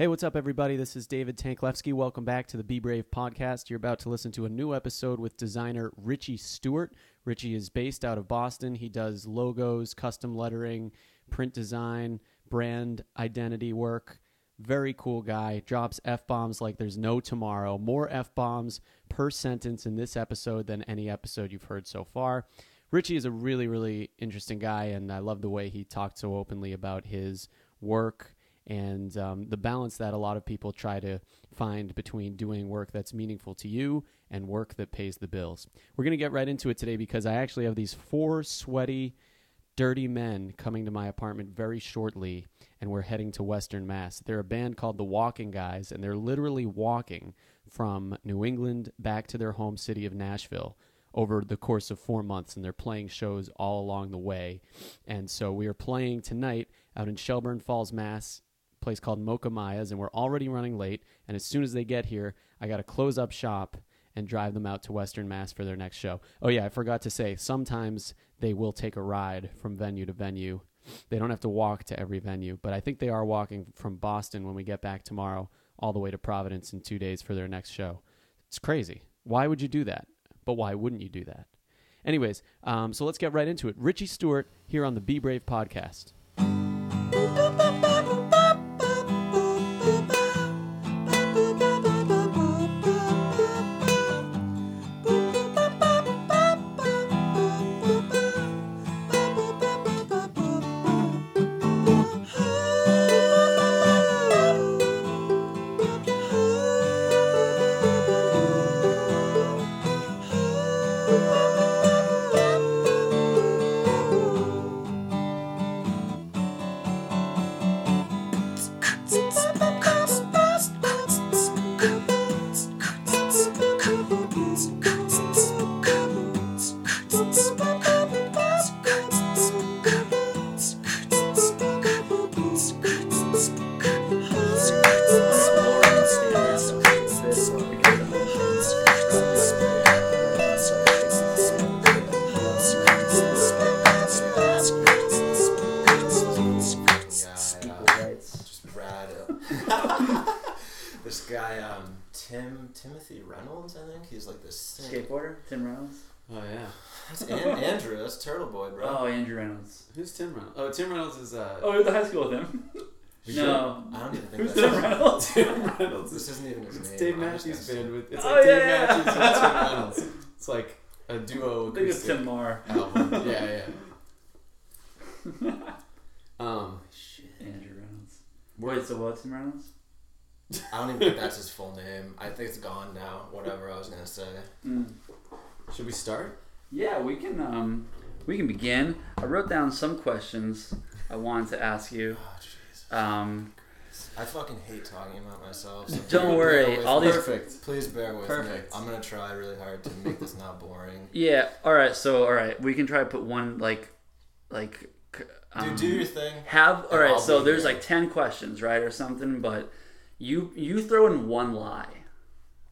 Hey, what's up, everybody? This is David Tanklevsky. Welcome back to the Be Brave podcast. You're about to listen to a new episode with designer Richie Stewart. Richie is based out of Boston. He does logos, custom lettering, print design, brand identity work. Very cool guy. Drops F bombs like there's no tomorrow. More F bombs per sentence in this episode than any episode you've heard so far. Richie is a really, really interesting guy, and I love the way he talked so openly about his work and um, the balance that a lot of people try to find between doing work that's meaningful to you and work that pays the bills. We're going to get right into it today because I actually have these four sweaty, dirty men coming to my apartment very shortly, and we're heading to Western Mass. They're a band called the Walking Guys, and they're literally walking from New England back to their home city of Nashville over the course of four months, and they're playing shows all along the way. And so we are playing tonight out in Shelburne Falls, Mass, place called Mocha Maya's, and we're already running late. And as soon as they get here, I got to close up shop and drive them out to Western Mass for their next show. Oh, yeah, I forgot to say, sometimes they will take a ride from venue to venue. They don't have to walk to every venue, but I think they are walking from Boston when we get back tomorrow all the way to Providence in two days for their next show. It's crazy. Why would you do that? But why wouldn't you do that? Anyways, um, so let's get right into it. Richie Stewart here on the Be Brave podcast. Tim Reynolds? Oh, Tim Reynolds is uh, Oh, we went to high school with him. no. I don't even think Who's that's Tim Reynolds? Tim Reynolds. This isn't even his It's name. Dave I'm just Matthews gonna Band with it's Oh, like Dave yeah, yeah. Matthews and Tim Reynolds. It's like a duo I think it's acoustic Tim Marr. album. Yeah, yeah. Um, Andrew Reynolds. Wait, so what, Tim Reynolds? I don't even think that's his full name. I think it's gone now. Whatever I was gonna say. Mm. should we start? Yeah, we can. Um, we can begin. I wrote down some questions I wanted to ask you. Oh jeez. Um, I fucking hate talking about myself. So Don't worry, with all these- Perfect. Please bear with Perfect. me. I'm gonna try really hard to make this not boring. yeah. All right. So, all right, we can try to put one like, like. c- Um, Dude, do your thing. Have all right. I'll So there's here. like ten questions, right, or something. But you you throw in one lie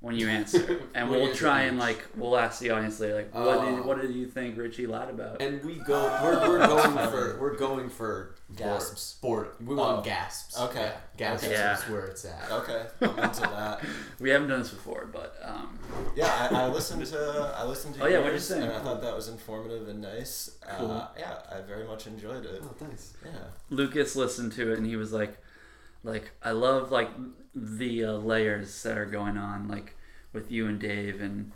when you answer, and we'll try and like we'll ask the audience later, like, what did what did you think Richie lied about? And we go. We're, we're going for. We're going for Gasps. Sport. We want Oh. gasps. Okay. Yeah, gasps Okay. Yeah. is where it's at. Okay, I'm into that. We haven't done this before, but um, Yeah, I, I listened to I listened to Oh, yeah, what'd you yours, think? and I thought that was informative and nice. Cool. Uh, yeah, I very much enjoyed it. Oh, thanks. Yeah. Lucas listened to it and he was like, like I love like the uh, layers that are going on, like with you and Dave and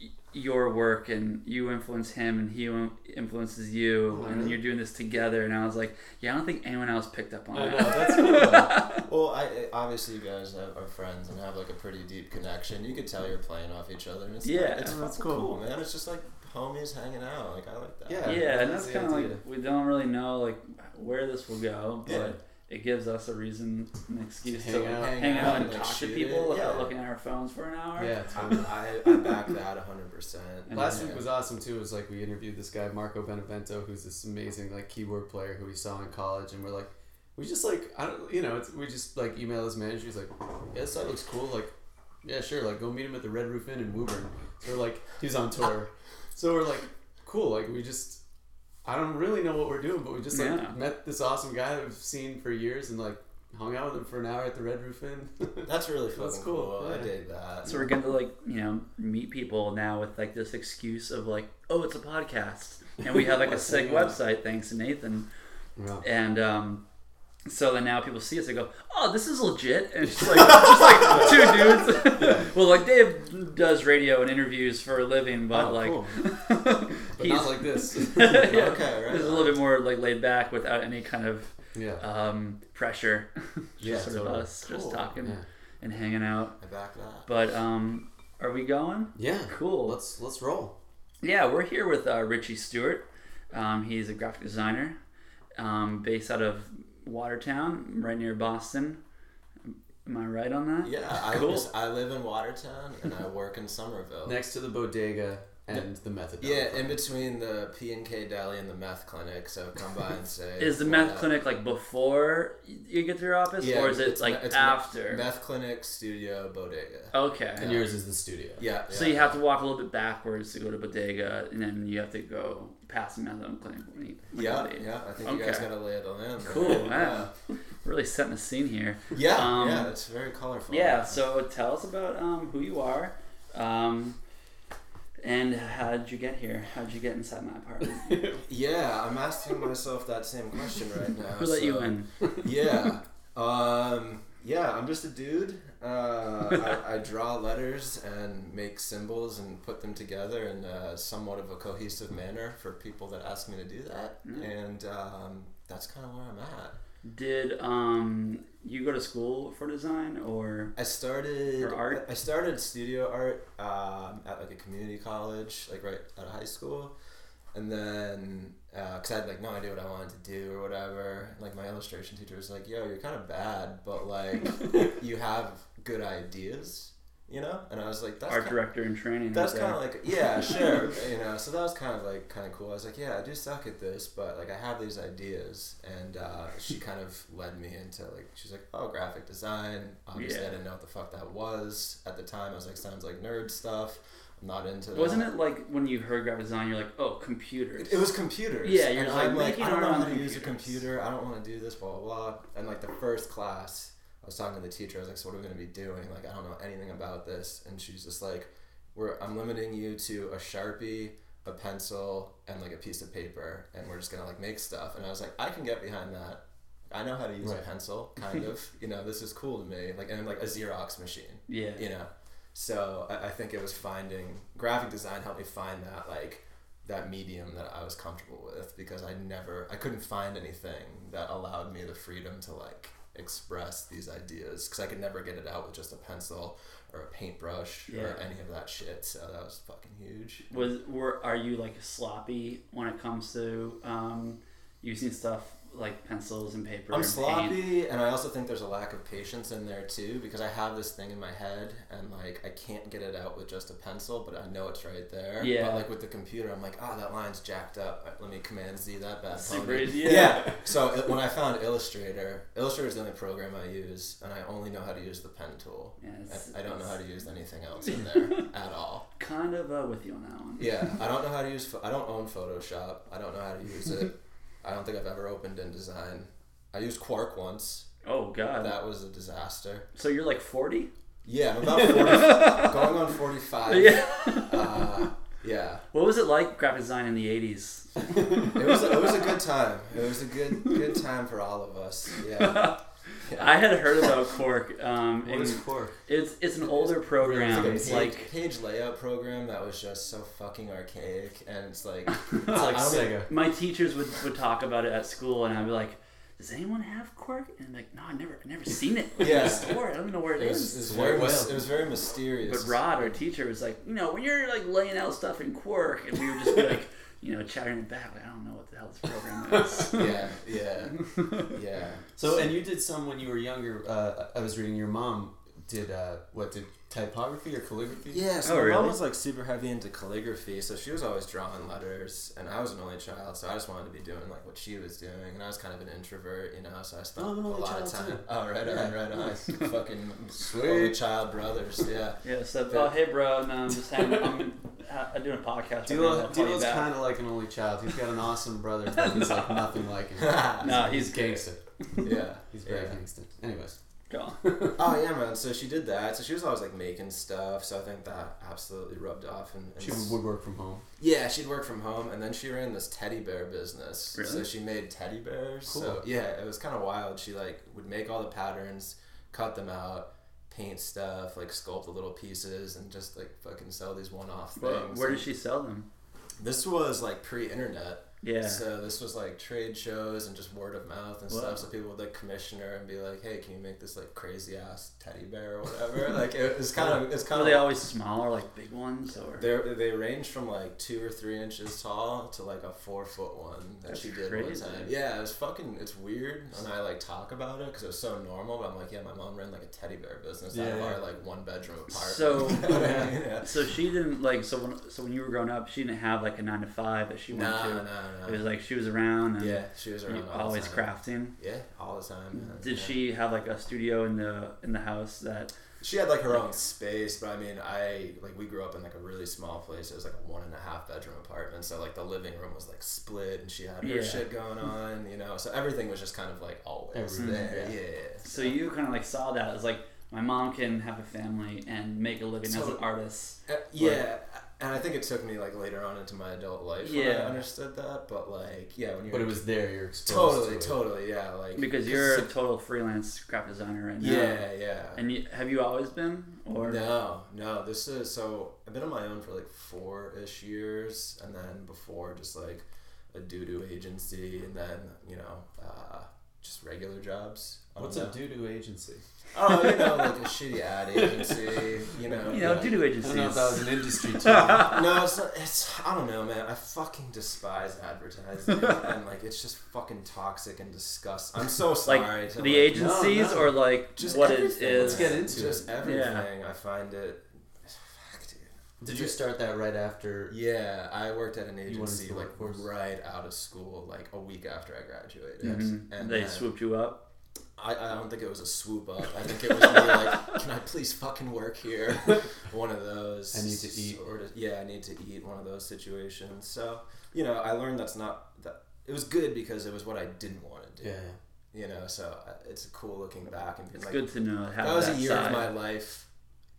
y- your work and you influence him and he in- influences you Oh, and really? you're doing this together and I was like yeah I don't think anyone else picked up on I know that that's cool. Well, I I- obviously you guys have, are friends and have like a pretty deep connection. You could tell you're playing off each other, and it's Yeah. it's Oh, that's cool. cool. man. It's just like homies hanging out. Like I like that. Yeah. yeah and that's that's kind of like we don't really know like where this will go but Yeah. It gives us a reason an excuse Hang to out. hang, Hang out out and and, like, talk to people it. without Yeah. looking at our phones for an hour Yeah. I'm, I I back that 100. percent And Last Yeah. week was awesome too. It was like we interviewed this guy Marco Benevento, who's this amazing like keyboard player who we saw in college, and we're like, we just like I don't, you know, it's, we just like email his manager. He's like, yeah, this site looks cool. Like, yeah, sure. Like, go meet him at the Red Roof Inn in Woburn. So we're like, he's on tour. So we're like, cool. Like, we just, I don't really know what we're doing, but we just like Yeah. met this awesome guy that we've seen for years, and like, hung out with him for an hour at the Red Roof Inn. That's really fucking That's cool. cool, I yeah. dig that. So we're going to like you know meet people now with like this excuse of like oh it's a podcast and we have like a sick website thanks to Nathan yeah. and um, so then now people see us they go oh this is legit and it's just like just like two dudes well like Dave does radio and interviews for a living but Oh, like cool. but he's not like this. yeah, Okay, right It's a little bit more like laid back without any kind of yeah. um, pressure. just Yeah, sort of totally. us just talking Yeah. and hanging out. I back that. But um, are we going? Yeah. Cool. Let's let's roll. Yeah, we're here with uh, Richie Stewart. Um, he's a graphic designer um, based out of Watertown, right near Boston. Am I right on that? Yeah, I, Cool. was- I live in Watertown and I work in Somerville. Next to the bodega and the methadone. Yeah, in between the P and K Deli and the meth clinic. So come by and say. Is the meth up. clinic like before you get to your office, Yeah, or is it like me- it's after? Meth clinic, studio, bodega. okay. and yours is the studio. Yeah. So yeah. you have to walk a little bit backwards to go to bodega, and then you have to go past the methadone clinic. When you, when Yeah, you yeah. I think you guys gotta lay it the land. there. Cool. Wow. Really setting the scene here. Yeah, Um, yeah. It's very colorful. Yeah. So tell us about um, who you are, um, and how did you get here? How did you get inside my apartment? Yeah, I'm asking myself that same question right now. who let you in? yeah. Um, yeah, I'm just a dude. Uh, I, I draw letters and make symbols and put them together in uh, somewhat of a cohesive manner for people that ask me to do that. Mm. And um, that's kind of where I'm at. Did um, you go to school for design or? I started For art? I started studio art um, at like a community college, like right out of high school, and then because I had like no idea what I wanted to do or whatever. Like my illustration teacher was like, "Yo, you're kind of bad, but like you have good ideas." You know, and I was like, "That's art director in training. that's kind of like yeah, sure, you know. So that was kind of like kind of cool. I was like, yeah, I do suck at this, but like I have these ideas, and uh, she kind of led me into like she's like, oh, graphic design. Obviously, Yeah. I didn't know what the fuck that was at the time. I was like, sounds like nerd stuff. I'm not into that. Wasn't it like when you heard graphic design, you're like, oh, computers. It, it was computers. Yeah, you're and like, I'm like, I don't know how to use a computer. I don't want to do this, blah blah blah. And like the first class, I was talking to the teacher. I was like, so what are we gonna be doing? Like, I don't know anything about this. And she's just like, we're I'm limiting you to a sharpie, a pencil, and like a piece of paper, and we're just gonna like make stuff. And I was like, I can get behind that. I know how to use Right. a pencil, kind of. you know, this is cool to me. Like, and like a Xerox machine yeah. you know so I, I think it was finding graphic design helped me find that like that medium that i was comfortable with because i never i couldn't find anything that allowed me the freedom to like express these ideas because i could never get it out with just a pencil or a paintbrush or any of that shit so that was fucking huge. Was were are you like sloppy when it comes to um, using stuff like pencils and paper? I'm and paint? sloppy, and I also think there's a lack of patience in there too because I have this thing in my head, and like I can't get it out with just a pencil, but I know it's right there. Yeah. But like with the computer, I'm like, ah, that line's jacked up. Let me Command Z that bad Super easy, Yeah. yeah. So it, when I found Illustrator, Illustrator is the only program I use, and I only know how to use the pen tool. Yeah, I, I don't know how to use anything else in there at all. Kind of uh, with you on that one. Yeah, I don't know how to use. I don't own Photoshop. I don't know how to use it. I don't think I've ever opened InDesign. I used Quark once. Oh God. That was a disaster. so you're like forty? Yeah, I'm about 40, going on 45. Yeah. Uh, yeah. What was it like graphic design in the '80s? It was, a, it was a good time. It was a good good time for all of us. Yeah. I had heard about Quark. Um, What and is Quark? it's it's an older program. It's It's like a like page, page layout program that was just so fucking archaic, and it's like It's like Sega. my teachers would, would talk about it at school, and I'd be like, "Does anyone have Quark?" And I'm like, "No, I never, I never seen it in Yeah. store. I don't know where it It is." was, it was It's very white it was very mysterious. But Rod, our teacher, was like, you know, when you're like laying out stuff in Quark, and we would just be like, you know, chattering it back, like, I don't know what the hell this program is. yeah, yeah, yeah. So, and you did some when you were younger. Uh, I was reading your mom did uh, what did typography or calligraphy? Yeah, so Oh, my really? mom was like super heavy into calligraphy, so she was always drawing letters, and I was an only child, so I just wanted to be doing like what she was doing, and I was kind of an introvert, you know, so I spent Oh, a only lot of time. too. Oh, right Yeah, on, right on. nice. Fucking Sweet. only child brothers, yeah. yeah, so, oh, hey, bro, no, I'm just having, I'm uh, doing a podcast. D'Lo, I'll call you D'Lo's back. kind of like an only child. He's got an awesome brother, but he's like nothing like him. No, he's gangster. yeah. He's very Yeah. gangster. Anyways, Go. Oh yeah, man. So she did that. So she was always like making stuff. So I think that absolutely rubbed off. And, and she would work from home. yeah, she'd work from home, and then she ran this teddy bear business. Really? So she made teddy bears. So yeah, it was kind of wild. She like would make all the patterns, cut them out, paint stuff, like sculpt the little pieces, and just like fucking sell these one-off Well, things. where did she sell them? This was like pre-internet. Yeah. So this was like trade shows and just word of mouth and Wow. stuff. So people would like commission her and be like, "Hey, can you make this like crazy ass teddy bear or whatever?" like it was kind of it's kind Were of they always smaller, like big ones or? they they range from like two or three inches tall to like a four foot one that That's she did crazy. one time. Yeah, it was fucking. It's weird, and I like talk about it because it was so normal. But I'm like, yeah, my mom ran like a teddy bear business out of our like one bedroom apartment. So- You know what I mean? yeah. So she didn't like so when so when you were growing up, she didn't have like a nine to five that she went no, to. no, It was like she was around and Yeah, she was around always crafting. Yeah, all the time. Man. Did Yeah. she have like a studio in the in the house that? She had like her own space, but I mean, I like we grew up in like a really small place. It was like a one and a half bedroom apartment, so like the living room was like split, and she had her Yeah. shit going on, you know. So everything was just kind of like always there. yeah. Yeah. So you kind of like saw that as like my mom can have a family and make a living as an artist. Uh, yeah, and I think it took me like later on into my adult life when I understood that. But like, yeah, when you're But it was there. You're totally, to totally, yeah, like Because you're a total freelance graphic designer right now. yeah, yeah. And you, have you always been or No, no. This is so. I've been on my own for like four ish years, and then before just like a doo doo agency, and then you know uh, just regular jobs. I don't What's a know. doo doo agency? Oh, you know, like a shitty ad agency. You know. you know, like- doo-doo I agencies. don't know if that was an industry term. no, it's not, it's I don't know, man. I fucking despise advertising, and like it's just fucking toxic and disgusting. I'm so sorry. like to, the like, agencies no. or like just what it everything. is. Let's get into just it. everything. I find it. Fuck, dude. Did you start that right after? Yeah, I worked at an agency like workforce? right out of school, like a week after I graduated. Mhm. And they then- swooped you up. I, I don't think it was a swoop up. I think it was me like, can I please fucking work here? One of those. I need to eat. Sort of, yeah, I need to eat. One of those situations. So you know, I learned that's not that. It was good because it was what I didn't want to do. Yeah. You know, so uh, it's cool looking back and being It's like, good to know. Have that was that a year side. of my life.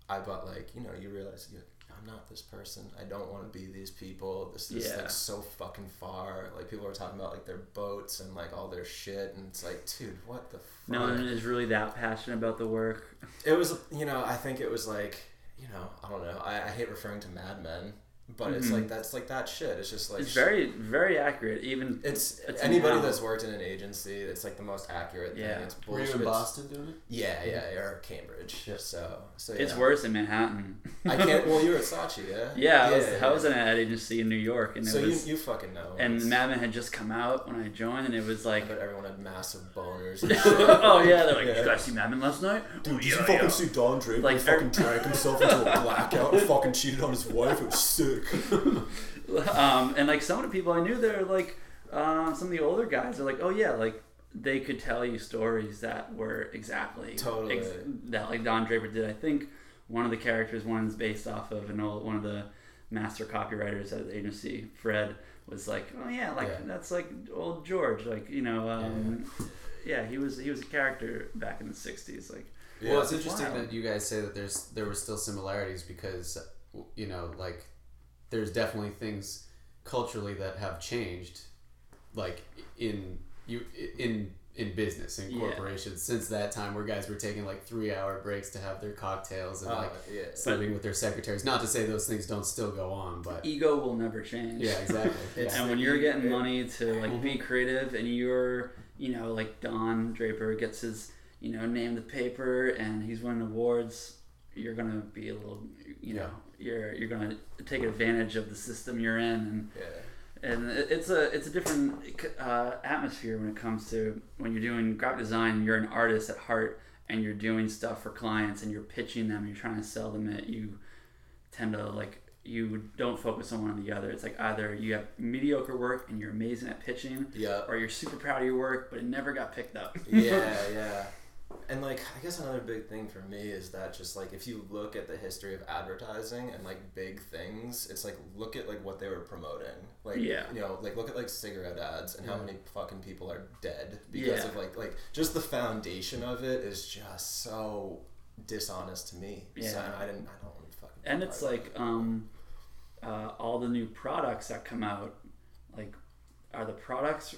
I bought like you know you realize you I'm not this person. I don't want to be these people. This is Yeah. like so fucking far. Like people are talking about like their boats and like all their shit, and it's like, dude, what the fuck? No one is really that passionate about the work. It was, you know, I think it was like, you know, I don't know. I, I hate referring to Mad Men, but it's Mhm. like that's like that shit. It's just like it's very, very accurate. Even It's, it's anybody now. that's worked in an agency. It's like the most accurate Yeah. thing. It's Were you in Boston doing it? Yeah, yeah, or Cambridge. Yeah. So, so yeah. it's worse in Manhattan. I can't. Well, you were at Saatchi, yeah. Yeah, I was, yeah, I was in an ad agency in New York, and it So you, was. you fucking know. and It's- Mad Men had just come out when I joined, and it was like, I bet everyone had massive boners. And shit. oh yeah, they're like, Yeah. you guys see Mad Men last night? Dude, oh, did you yeah, fucking yeah. see Don Draper Like, fucking er- drank himself into a blackout and fucking cheated on his wife? It was sick. um, and like some of the people I knew, they're like uh, some of the older guys are like, oh yeah, like they could tell you stories that were exactly Totally. that like Don Draper did. I think one of the characters, one's based off of an old one of the master copywriters at the agency, Fred, was like, oh yeah, like Yeah. that's like old George, like you know, um, yeah. he was he was a character back in the '60s, like. well, it's it's interesting wild. that you guys say that there's there were still similarities because you know like there's definitely things culturally that have changed, like in you in in business in Yeah. corporations since that time where guys were taking like three hour breaks to have their cocktails and Uh, like yeah. sleeping with their secretaries. Not to say those things don't still go on, but Ego will never change. yeah, exactly. Yeah. and when you're getting money to like be creative and you're you know like don draper gets his you know name the paper and he's winning awards you're gonna be a little you know you're you're gonna take advantage of the system you're in and Yeah. and it's a it's a different uh, atmosphere when it comes to when you're doing graphic design you're an artist at heart and you're doing stuff for clients and you're pitching them you're trying to sell them it you tend to like you don't focus on one or the other it's like either you have mediocre work and you're amazing at pitching Yeah. or you're super proud of your work but it never got picked up Yeah, yeah. And like I guess another big thing for me is that just like if you look at the history of advertising and like big things, it's like look at like what they were promoting. Like Yeah. you know, like look at like cigarette ads and how many fucking people are dead because Yeah. of like like just the foundation of it is just so dishonest to me. So Yeah. I didn't I don't want to fucking and it's like it. um, uh, all the new products that come out like are the products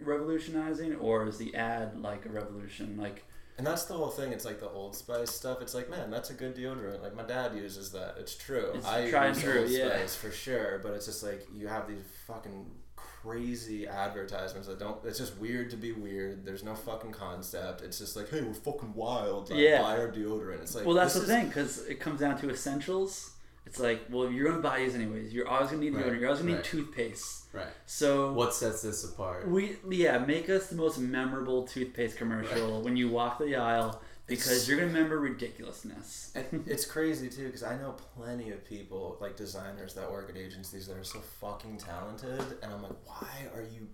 revolutionizing or is the ad like a revolution like And that's the whole thing. It's like the Old Spice stuff. It's like, man, that's a good deodorant. Like my dad uses that. It's true. It's I try and use true, Old yeah. Spice for sure. But it's just like you have these fucking crazy advertisements that don't. It's just weird to be weird. There's no fucking concept. It's just like, hey, we're fucking wild. Like, Yeah. Buy our deodorant. It's like, well that's the is- thing because it comes down to essentials it's like well you're gonna buy these anyways you're always gonna need Right, deodorant you're always gonna right. need toothpaste Right. so What sets this apart? we yeah make us the most memorable toothpaste commercial when you walk the aisle because It's- you're gonna remember ridiculousness And it's crazy too because I know plenty of people like designers that work at agencies that are so fucking talented, and I'm like, why are you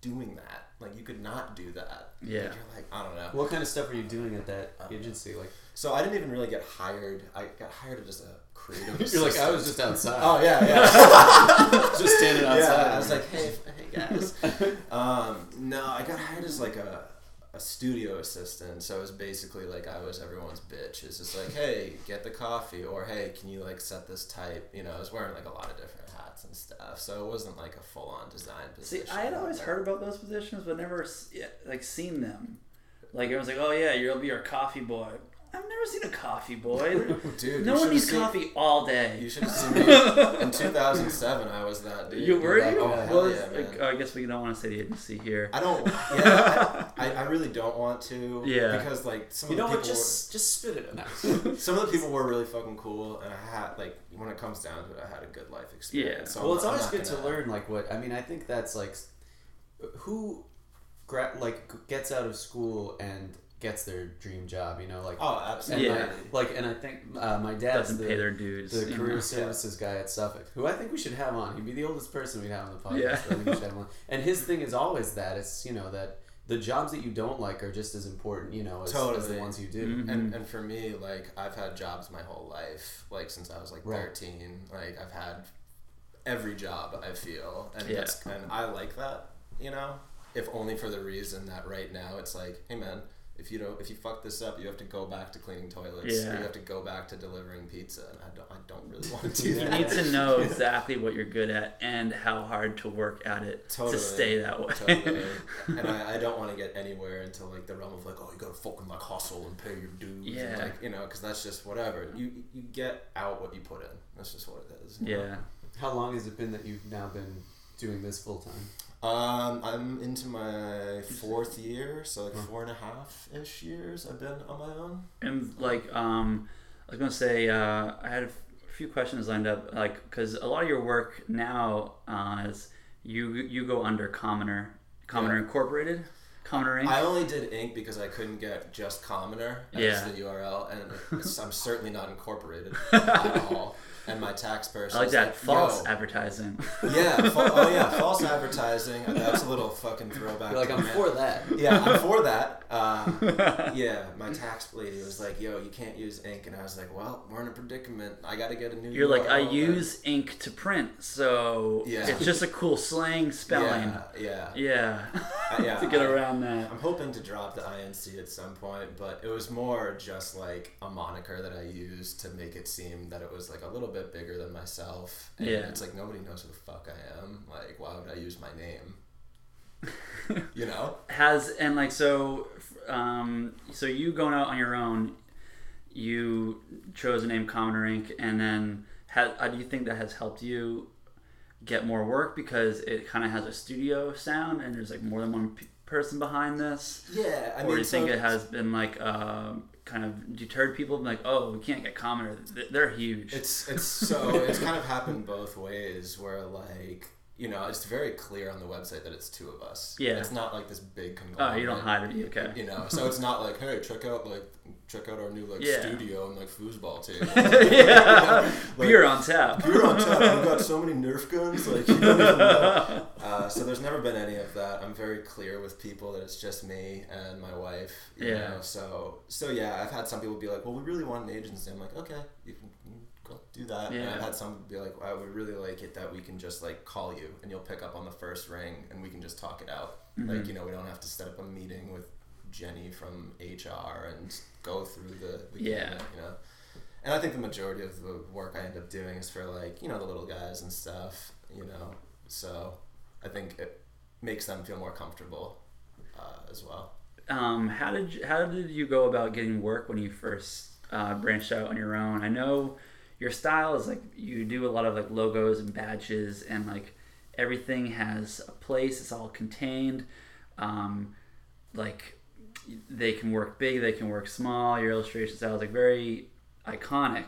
doing that? Like, you could not do that. Yeah. Like, you're like, I don't know. What kind of stuff are you doing at that agency? Like, So I didn't even really get hired. I got hired as just a creative. you're like, I was just outside. Oh yeah, yeah. just standing outside. Yeah, I was like, hey, hey guys. Um, no, I got hired as like a, a studio assistant. So it was basically like I was everyone's bitch. It's just like, hey, get the coffee, or hey, can you like set this type? You know, I was wearing like a lot of different hats and stuff. So it wasn't like a full on design position. See. I had always heard about those positions, but never like seen them. Like everyone's like, "Oh yeah, you'll be our coffee boy." I've never seen a coffee boy. Dude, no one needs seen- coffee all day. You should have seen me in 2007. I was that dude. You were Like, you? Oh, well, yeah, man. like, I guess we don't want to say the agency here. I don't. Yeah, I, I, I really don't want to. Yeah. Because like some You of know the what? people Just just spit it out. were, some of the people were really fucking cool, and I had like when it comes down to it, I had a good life experience. Yeah. So well, I'm it's always not good to gonna- learn like what I mean. I think that's like who, gra- like gets out of school and gets their dream job. You know, like Oh, and absolutely. Yeah. like, like, and I think uh, my dad's Doesn't the, pay their dues. the career know? services guy at Suffolk, who I think we should have on. He'd be the oldest person we'd have on the podcast. Yeah. I think we should have on. And his thing is always that it's you know that the jobs that you don't like are just as important, you know, as, as the ones you do. Mhm. And, and for me, like I've had jobs my whole life, like since I was like Right. thirteen. Like I've had every job I feel, and Yeah. that's and I like that. You know, if only for the reason that right now it's like, hey man, if you don't, if you fuck this up, you have to go back to cleaning toilets. Yeah. You have to go back to delivering pizza, and I don't, I don't really want to do that. You that. need to know exactly what you're good at and how hard to work at it Totally. to stay that way. Totally. and I, I don't want to get anywhere into like the realm of like, oh, you gotta fucking like hustle and pay your dues. Yeah. And, like, you know, because that's just whatever. You you get out what you put in. That's just what it is. you know? yeah. How long has it been that you've now been doing this full time? Um, I'm into my fourth year, so like four and a half ish years I've been on my own. And like, um, I was gonna say, uh, I had a few questions lined up, like, because a lot of your work now uh, is you you go under Commoner, Commoner Yeah. Incorporated, Commoner Inc. I only did ink because I couldn't get just commoner as Yeah. the URL, and I'm certainly not incorporated at all. And my tax person I like that like, false Yo, advertising. Yeah. Fa- oh yeah. False advertising. That's a little fucking throwback. You're like, to I'm for that. Yeah, I'm for that. Uh, yeah, my tax lady was like, "Yo, you can't use ink," and I was like, "Well, we're in a predicament. I got to get a new." You're like, I URL." use ink to print, so Yeah. it's just a cool slang spelling. Yeah, yeah. Yeah, Uh, yeah, to get I- around that. I'm hoping to drop the INC at some point, but it was more just like a moniker that I used to make it seem that it was like a little bit bigger than myself. And Yeah. it's like nobody knows who the fuck I am. Like, why would I use my name? you know? has and like so um so you going out on your own you chose the name commoner inc and then ha uh, do you think that has helped you get more work because it kind of has a studio sound and there's like more than one p- person behind this Yeah, I or mean, do you think it has been like um kind of deterred people from like oh we can't get commoner. They're huge. It's it's so it's kind of happened both ways where like you know, it's very clear on the website that it's two of us. Yeah. It's not like this big conglomerate. Oh, you don't hide it. Okay. You know, so it's not like, hey, check out like check out our new like Yeah. studio and like foosball table. yeah. Like, Beer on tap. You're on top. I've got so many Nerf guns. Like you don't even know. Uh, so there's never been any of that. I'm very clear with people that it's just me and my wife. You Yeah. Know? So so yeah, I've had some people be like, well, we really want an agency. I'm like, okay, you can, you can go do that. And I've had some be like, I would really like it that we can just like call you and you'll pick up on the first ring and we can just talk it out. Mhm. Like you know, we don't have to set up a meeting with Jenny from HR and go through the, the Yeah. you know. And I think the majority of the work I end up doing is for like you know the little guys and stuff, you know. So I think it makes them feel more comfortable uh, as well. Um, how did you, how did you go about getting work when you first uh, branched out on your own? I know your style is like you do a lot of like logos and badges, and like everything has a place. It's all contained. Um, like they can work big, they can work small. Your illustration style is like very iconic.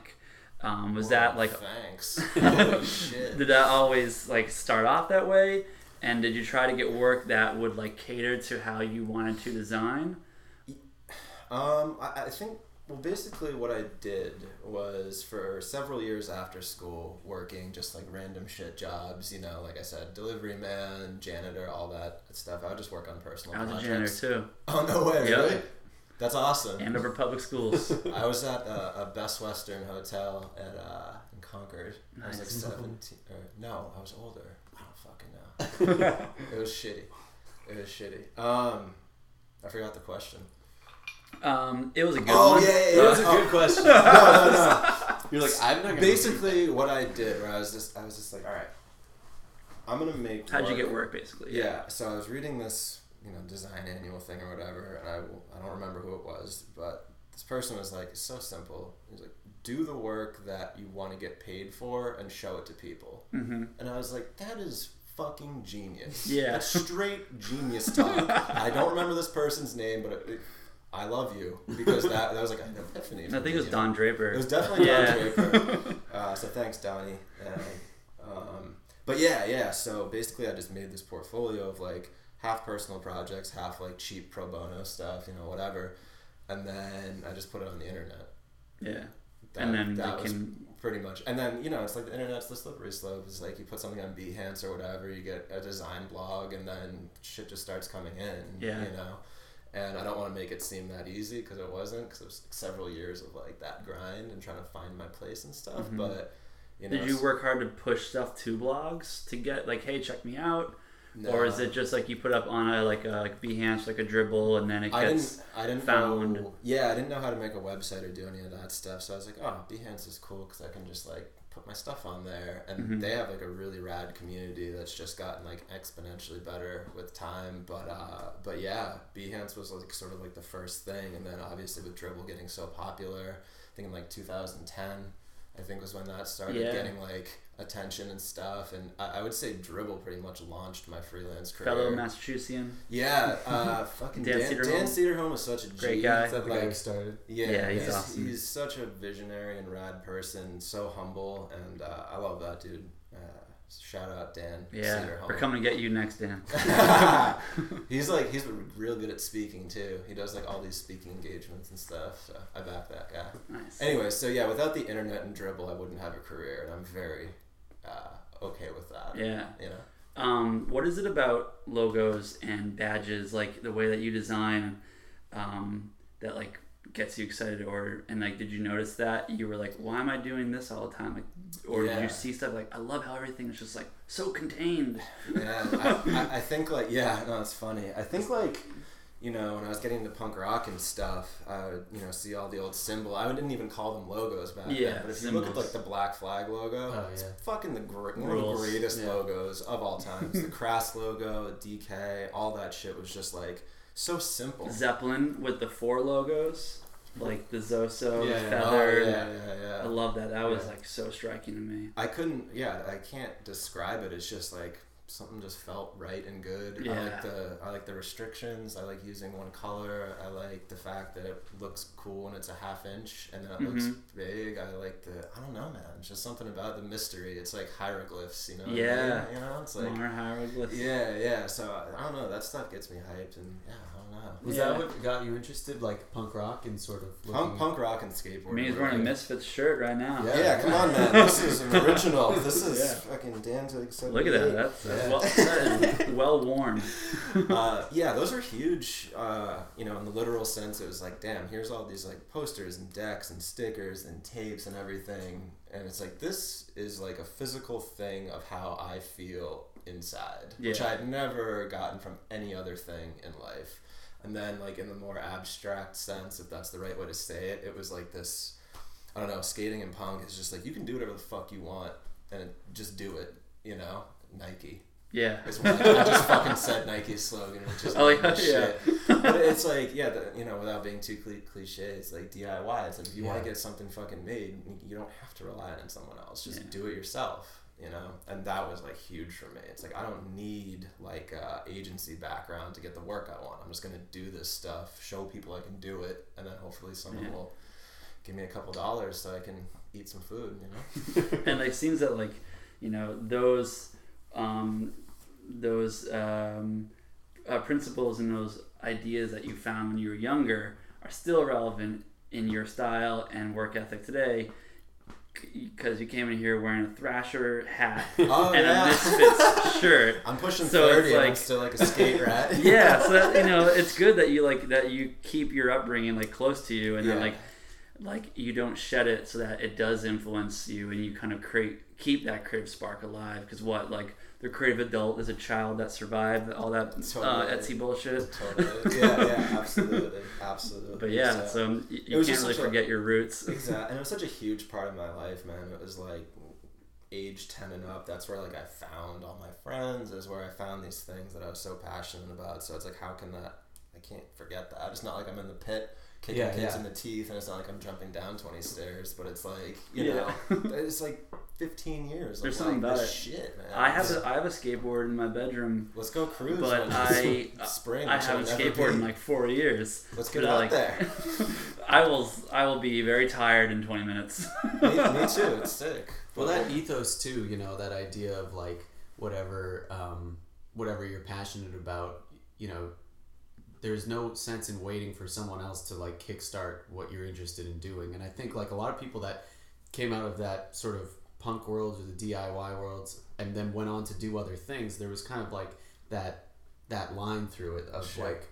Um, was that like thanks? Holy shit! did that always like start off that way? And did you try to get work that would like cater to how you wanted to design? Um, I, I think well, basically what I did was for several years after school, working just like random shit jobs. You know, like I said, delivery man, janitor, all that stuff. I would just work on personal I was a projects. janitor too. Oh no way! Yep. Really? That's awesome. Andover Public Schools. I was at a, a Best Western hotel at uh, in Concord. I was like seventeen. Or, no, I was older. I don't fucking know. it was shitty. It was shitty. Um, I forgot the question. Um, it was a good Oh one. yeah, yeah, That yeah. was a good question. no, no, no. You're like, I'm not gonna. Basically, what I did, where I was just, I was just like, all right, I'm gonna make. How'd you get work, basically? Yeah, so I was reading this, you know, design annual thing or whatever, and I, I don't remember who it was, but this person was like, it's so simple. He's like, do the work that you want to get paid for and show it to people. Mm-hmm. And I was like, that is fucking genius. Yeah. That's straight genius talk. I don't remember this person's name, but it, it, I love you because that, that was like an epiphany. I think me, it was know? Don Draper. It was definitely Yeah. Don Draper. Uh, so thanks, Donnie. And, um, but yeah, yeah. So basically, I just made this portfolio of like half personal projects, half like cheap pro bono stuff, you know, whatever. And then I just put it on the internet. yeah. That, and then that was can. pretty much. And then you know, it's like the internet's the slippery slope. It's like you put something on Behance or whatever, you get a design blog, and then shit just starts coming in. Yeah. You know. And I don't want to make it seem that easy because it wasn't. Because it was several years of like that grind and trying to find my place and stuff. Mhm. But you know, Did you work hard to push stuff to blogs to get like, hey, check me out, no. or is it just like you put up on a like a like Behance like a Dribbble and then it I gets didn't. I didn't found? know. Yeah, I didn't know how to make a website or do any of that stuff. So I was like, oh, Behance is cool because I can just like put my stuff on there, and Mhm. they have like a really rad community that's just gotten like exponentially better with time. But uh, but yeah, Behance was like sort of like the first thing, and then obviously with Dribbble getting so popular, I think in like 2010. I think was when that started Yeah. getting like attention and stuff, and I, I would say Dribbble pretty much launched my freelance career. fellow Massachusettsian? Yeah, uh, fucking Dan Dan, Cederholm? Dan Cederholm was such a Great G. guy. Is that the guy started? yeah, Yeah, he's he's, awesome. he's such a visionary and rad person, so humble, and uh, I love that dude. Shout out Dan Yeah, we're coming to get you next, Dan. he's like he's real good at speaking too. He does like all these speaking engagements and stuff. So I back that guy. Nice. Anyway, so yeah, without the internet and Dribbble, I wouldn't have a career, and I'm very uh, okay with that. Yeah. You know. Um, what is it about logos and badges, like the way that you design, um, that like gets you excited? Or and like, did you notice that you were like, why am I doing this all the time? Like, or did you see stuff like, I love how everything is just like so contained. Yeah, I, I, I think like yeah, no, it's funny. I think like you know when I was getting into punk rock and stuff, I would you know see all the old symbol. I didn't even call them logos back Yeah, then. But if you look at like the Black Flag logo, Oh, it's yeah. fucking the great one of the greatest Yeah. logos of all times. the Crass logo, the DK, all that shit was just like so simple. Zeppelin with the four logos, like the Zoso, Yeah, yeah. feather. Oh, yeah, yeah, yeah. I love that. That was Yeah. like so striking to me. I couldn't. Yeah, I can't describe it. It's just like something just felt right and good. I Yeah. like the I like the restrictions. I like using one color. I like the fact that it looks cool when it's a half inch and then it looks Mhm. big. I like the I don't know, man. It's just something about the mystery. It's like hieroglyphs, you know. what I Yeah. mean? You know, it's like More hieroglyphs. yeah, yeah. So I, I don't know. That stuff gets me hyped, and yeah, I don't know. Was Yeah. that what got you interested, like punk rock and sort of? Punk, punk rock and skateboarding. I mean, he's were wearing a Misfits shirt right now. Yeah. Yeah, come on, man. This is an original. This is Yeah. fucking Danzig. Look at that. That's, that's Yeah. well, that is well worn. uh, yeah, those are huge. Uh, you know, in the literal sense, it was like, damn, here's all these like posters and decks and stickers and tapes and everything, and it's like this is like a physical thing of how I feel inside, which I'd never gotten from any other thing in life. And then, like in the more abstract sense, if that's the right way to say it, it was like this. I don't know. Skating and punk is just like you can do whatever the fuck you want, and it, just do it. You know, Nike. Yeah. I, just fucking said Nike's slogan, which is Oh, like yeah, shit. But it's like, yeah, the, you know, without being too cli- cliche, it's like DIY. It's like if you want to get something fucking made, you don't have to rely on someone else. Just Yeah. do it yourself. You know, and that was like huge for me. It's like I don't need like a agency background to get the work I want. I'm just gonna do this stuff, show people I can do it, and then hopefully someone Yeah. will give me a couple dollars so I can eat some food. You know. and it seems that like you know those um, those um, uh, principles and those ideas that you found when you were younger are still relevant in your style and work ethic today because you came in here wearing a Thrasher hat Oh and yeah. a Misfits shirt. I'm pushing So it's thirty, and I'm like- still like a skate rat. Yeah, so that, you know it's good that you like that you keep your upbringing like close to you and then like like you don't shed it so that it does influence you and you kind of create keep that creative spark alive because what like the creative adult is a child that survived all that uh, Etsy bullshit. Totally. Yeah, yeah, absolutely, absolutely. But yeah, So- so you, you can't really such a- forget your roots. exactly, and it was such a huge part of my life, man. It was like age ten and up. That's where like I found all my friends. Is where I found these things that I was so passionate about. So it's like, how can that? I can't forget that. It's not like I'm in the pit kicking Yeah, kids yeah. in the teeth, and it's not like I'm jumping down twenty stairs. But it's like you Yeah. know, it's like fifteen years. There's of something like about it. Shit, man. I have It's- a, I have a skateboard in my bedroom, Let's go cruise. but I spring. I which haven't I'll skateboarded in like four years. Let's get out like- there. I will I will be very tired in 20 minutes. me, me too. It's sick. Well, that ethos too, you know, that idea of like whatever, um, whatever you're passionate about, you know, there's no sense in waiting for someone else to like kickstart what you're interested in doing. And I think like a lot of people that came out of that sort of punk world or the DIY worlds and then went on to do other things, there was kind of like that that line through it of Sure. like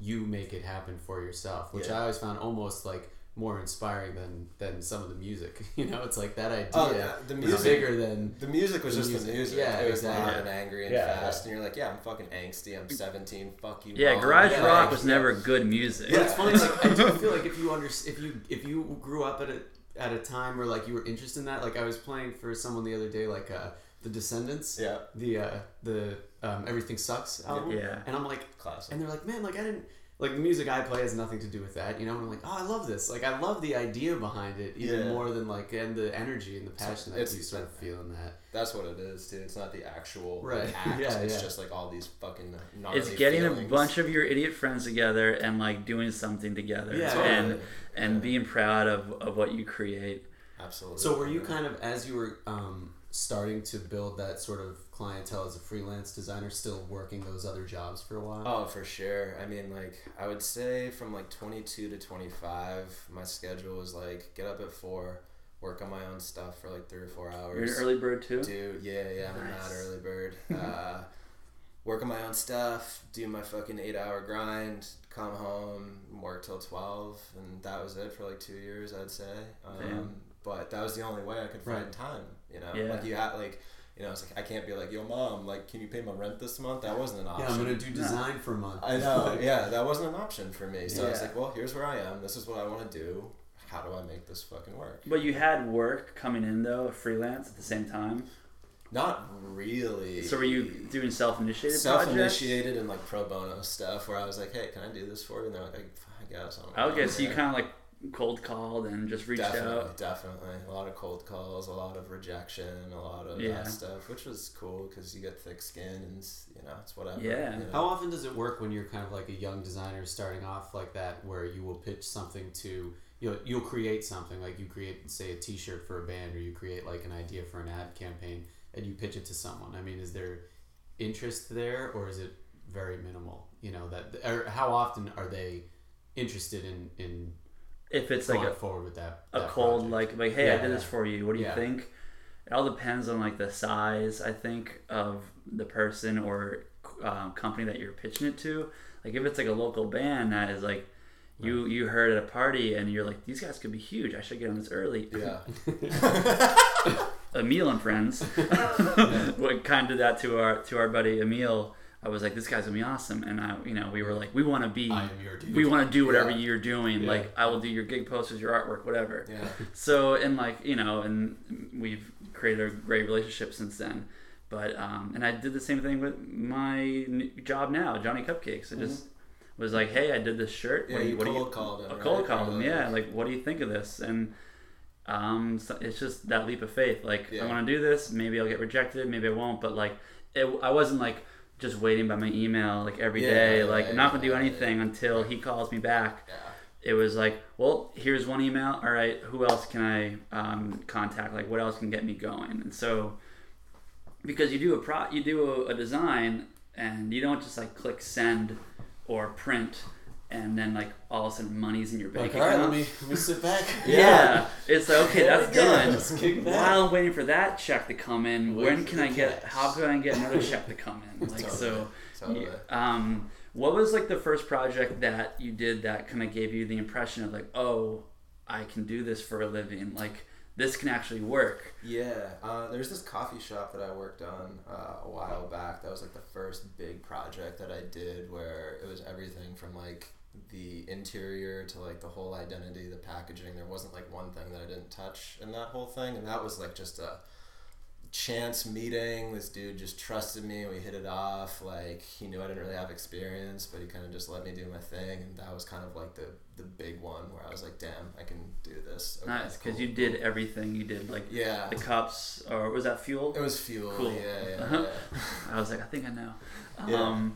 you make it happen for yourself, which Yeah. I always found almost like more inspiring than than some of the music. You know, it's like that idea Oh, yeah, the is music- bigger than The music was The just music. the music. Yeah, it was exactly. loud and angry and Yeah, fast, and you're like, yeah, I'm fucking angsty. I'm 17. Fuck you. yeah, mom. garage yeah, rock was never good music. But it's funny. Like I do feel like if you under if you if you grew up at a at a time where like you were interested in that, like I was playing for someone the other day, like uh, the Descendents, Yeah, the uh, the um, Everything Sucks album, Yeah. and I'm like, classic. and they're like, man, like I didn't. Like the music I play has nothing to do with that, you know. And I'm like, oh, I love this. Like I love the idea behind it even Yeah. more than like and the energy and the passion that it's- you sort of feel in that. That's what it is, dude. It's not the actual like, act. Yeah, it's yeah. just like all these fucking. It's getting a bunch of your idiot friends together and like doing something together Yeah. and Totally. and Yeah. being proud of, of what you create. Absolutely. So were you kind of as you were um, starting to build that sort of clientele as a freelance designer, still working those other jobs for a while? Oh, for sure. I mean, like, I would say from like 22 to 25, my schedule was like get up at four, work on my own stuff for like three or four hours. You're an early bird too. Do yeah, yeah, I'm a Nice. mad early bird. Uh, work on my own stuff, do my fucking eight hour grind, come home, work till twelve, and that was it for like two years, I'd say. Damn. Um, but that was the only way I could find Right. time. You know, Yeah. like you had like. You know, it's like I can't be like, "Yo, mom, like, can you pay my rent this month?" That wasn't an option. Yeah, I'm gonna do design for a month. I know. Yeah, that wasn't an option for me. So I was like, "Well, here's where I am. This is what I want to do. How do I make this fucking work?" But you had work coming in though, freelance at the same time. Not really. So were you doing self-initiated self-initiated and like pro bono stuff where I was like, "Hey, can I do this for you?" And they're like, "I, I guess." I don't know. Okay, so you kind of like cold called and just reached definitely, out. definitely. A lot of cold calls, a lot of rejection, a lot of Yeah. that stuff, which was cool because you get thick skin and it's, you know it's whatever. Yeah. you know. How often does it work when you're kind of like a young designer starting off like that, where you will pitch something to you'll you'll create something like you create say a T-shirt for a band, or you create like an idea for an ad campaign, and you pitch it to someone. I mean, is there interest there, or is it very minimal? You know that, or how often are they interested in in If it's going like a, forward with that? a cold project? like like hey I Yeah, did this for you. What do you Yeah. think? It all depends on like the size I think of the person or um, company that you're pitching it to. Like if it's like a local band that is like you you heard at a party and you're like these guys could be huge. I should get on this early. Yeah. Emil and friends, what kind of did that to our to our buddy Emil. I was like, this guy's gonna be awesome, and I, you know, we were like, we want to be, I am your dude. we want to do whatever Yeah. you're doing. Yeah. Like, I will do your gig posters, your artwork, whatever. Yeah. So, and like, you know, and we've created a great relationship since then. But, um, and I did the same thing with my job now, Johnny Cupcakes. I just was like, hey, I did this shirt. Yeah, What do you what do cold called him. a right? cold called him, yeah. Like, what do you think of this? And um, so it's just that leap of faith. Like, Yeah. I want to do this. Maybe I'll get rejected. Maybe I won't. But like, it, I wasn't like just waiting by my email like every Yeah, day. yeah, Like, I'm not gonna do anything until he calls me back. It was like, well, here's one email. All right, who else can I um, contact? Like, what else can get me going? And so, because you do a pro, you do a, a design, and you don't just like click send or print, and then like all of a sudden money's in your bank Like, all right, account. let me let me sit back. Yeah. It's like, okay, that's go. done. Let's kick back. While I'm waiting for that check to come in, Wait when can I get, how can I get another check to come in? Like, so, Totally. um, what was like the first project that you did that kind of gave you the impression of like, oh, I can do this for a living? Like, this can actually work. Yeah, uh, there's this coffee shop that I worked on uh, a while back. That was like the first big project that I did, where it was everything from like the interior to like the whole identity, the packaging. There wasn't like one thing that I didn't touch in that whole thing, and that was like just a chance meeting. This dude just trusted me. We hit it off. Like he knew I didn't really have experience, but he kind of just let me do my thing, and that was kind of like the the big one where I was like, damn, I can do this. Okay, Nice, because cool, you did everything. You did like Yeah. the cups, or was that fuel? It was fuel. Cool. Yeah, yeah, Uh-huh. yeah. I was like, I think I know. Yeah.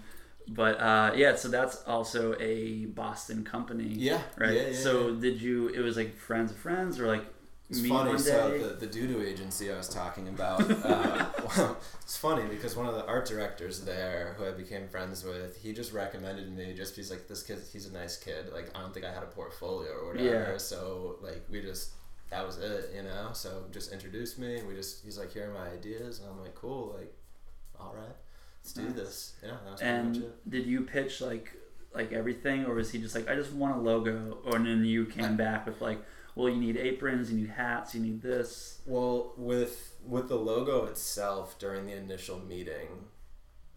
But uh, yeah, so that's also a Boston company. Yeah, Right. Yeah, yeah, so yeah. did you? It was like friends of friends, or like it's funny. one So the the doo doo agency I was talking about. Uh, well, it's funny because one of the art directors there, who I became friends with, he just recommended me just because like this kid, he's a nice kid. Like I don't think I had a portfolio or whatever. Yeah. So like we just that was it, you know. So just introduced me. We just he's like, here are my ideas, and I'm like, cool. Like, all right, let's do this. Yeah, that was pretty much and it. did you pitch like like everything, or was he just like, I just want a logo, or and then you came back with like, well, you need aprons, you need hats, you need this. Well, with with the logo itself during the initial meeting,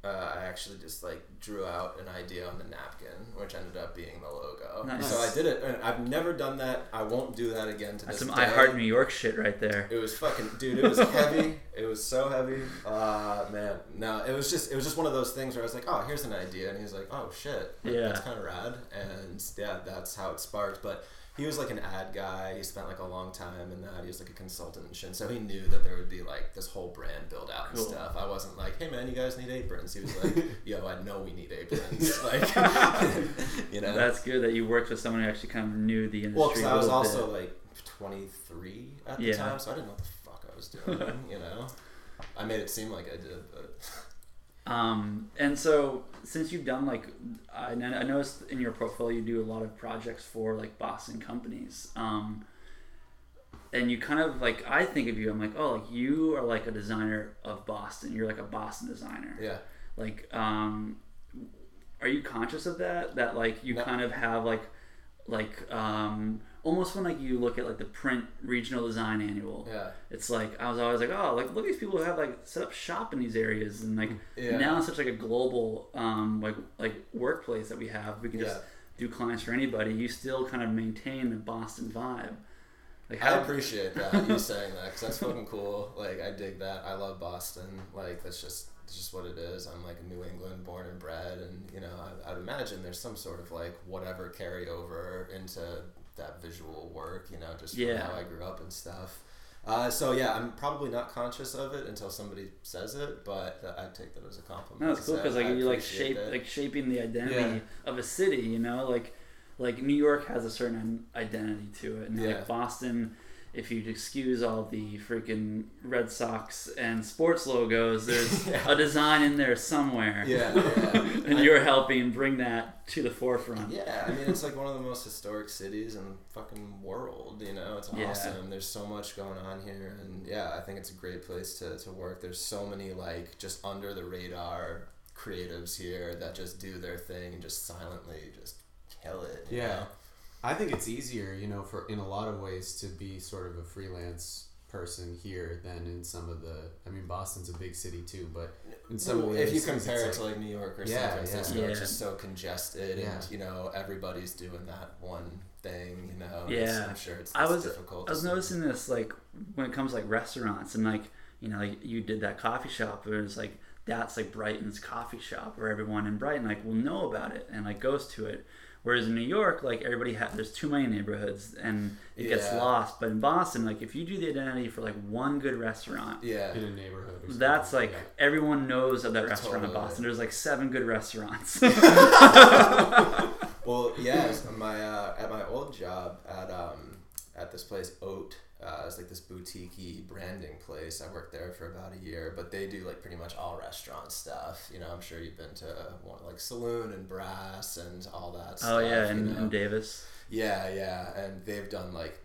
uh, I actually just like drew out an idea on the napkin, which ended up being the logo. Nice. So I did it, and I've never done that. I won't do that again to That's this some day. I Heart New York shit right there. It was fucking dude. It was heavy. It was so heavy. Uh man. No, it was just it was just one of those things where I was like, oh, here's an idea, and he's like, oh shit, Yeah. that's kind of rad, and yeah, that's how it sparked. But he was like an ad guy. He spent like a long time in that. He was like a consultant and shit. So he knew that there would be like this whole brand build out Cool. and stuff. I wasn't like, hey man, you guys need aprons. He was like, yo, I know we need aprons. like, you know. That's good that you worked with someone who actually kind of knew the industry. Well, because a I was little also bit. like 23 at the Yeah. time, so I didn't know what the fuck I was doing. you know, I made it seem like I did, but Um, and so since you've done like, I, I noticed in your portfolio you do a lot of projects for like Boston companies. Um, and you kind of like, I think of you, I'm like, oh, like you are like a designer of Boston. You're like a Boston designer. yeah, Like, um, are you conscious of that? That like you No. kind of have like, like um, almost when like you look at like the print regional design annual. yeah, It's like I was always like, oh, like look at these people who have like set up shop in these areas, and like yeah. now it's such like a global um, like like workplace that we have. We can just do clients for anybody. You still kind of maintain the Boston vibe. Like I appreciate that you saying that because that's fucking cool. Like I dig that. I love Boston. Like that's just it's just what it is. I'm like New England born and bred, and you know I, I'd imagine there's some sort of like whatever carryover into that visual work, you know, just Yeah. from how I grew up and stuff. Uh, so yeah, I'm probably not conscious of it until somebody says it, but uh, I take that as a compliment. No, it's cool because like I you like shape that. like shaping the identity Yeah. of a city. You know, like like New York has a certain identity to it, and Yeah. like Boston. If you'd excuse all the freaking Red Sox and sports logos, there's Yeah. a design in there somewhere. yeah, yeah. and I- you're helping bring that to the forefront. Yeah, I mean it's like one of the most historic cities in the fucking world. You know, it's Yeah. awesome. There's so much going on here, and yeah, I think it's a great place to, to work. There's so many like just under the radar creatives here that just do their thing and just silently just kill it. you Yeah. know? I think it's easier, you know, for in a lot of ways to be sort of a freelance person here than in some of the. I mean, Boston's a big city too, but in some Well, ways, if you compare it like- to like New York or Yeah, San Francisco, yeah. it's just so congested, Yeah. and you know everybody's doing that one thing. You know, Yeah. I'm sure it's, I was difficult. I was noticing this like when it comes to, like restaurants and like you know like you did that coffee shop. It was like that's like Brighton's coffee shop where everyone in Brighton like will know about it and like goes to it. Whereas in New York, like everybody ha- there's too many neighborhoods and it gets Yeah. lost. But in Boston, like if you do the identity for like one good restaurant, Yeah. in a neighborhood. Or that's like Yeah. everyone knows of that restaurant in Totally. Boston. There's like seven good restaurants. Well, yeah, so my uh, at my old job at um at this place Oat, uh, it's like this boutique branding place. I worked there for about a year, but they do like pretty much all restaurant stuff. You know, I'm sure you've been to one like Saloon and Brass and all that. stuff. oh yeah, you in, know? in Davis. yeah, yeah, and they've done like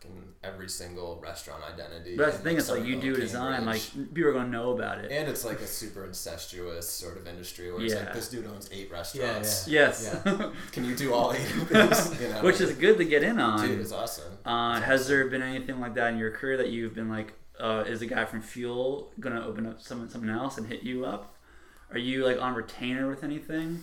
fucking every single restaurant identity. But that's the thing. It's like you Somerville, do design, like people are gonna know about it. And it's like a super incestuous sort of industry where it's Yeah. like this dude owns eight restaurants. yeah Yes, Can you do all eight of these? You know? which is good to get in on. dude, it's awesome. Uh, It's has awesome. there been anything like that in your career that you've been like, uh, is the guy from Fuel gonna open up someone something else and hit you up? Are you like on retainer with anything?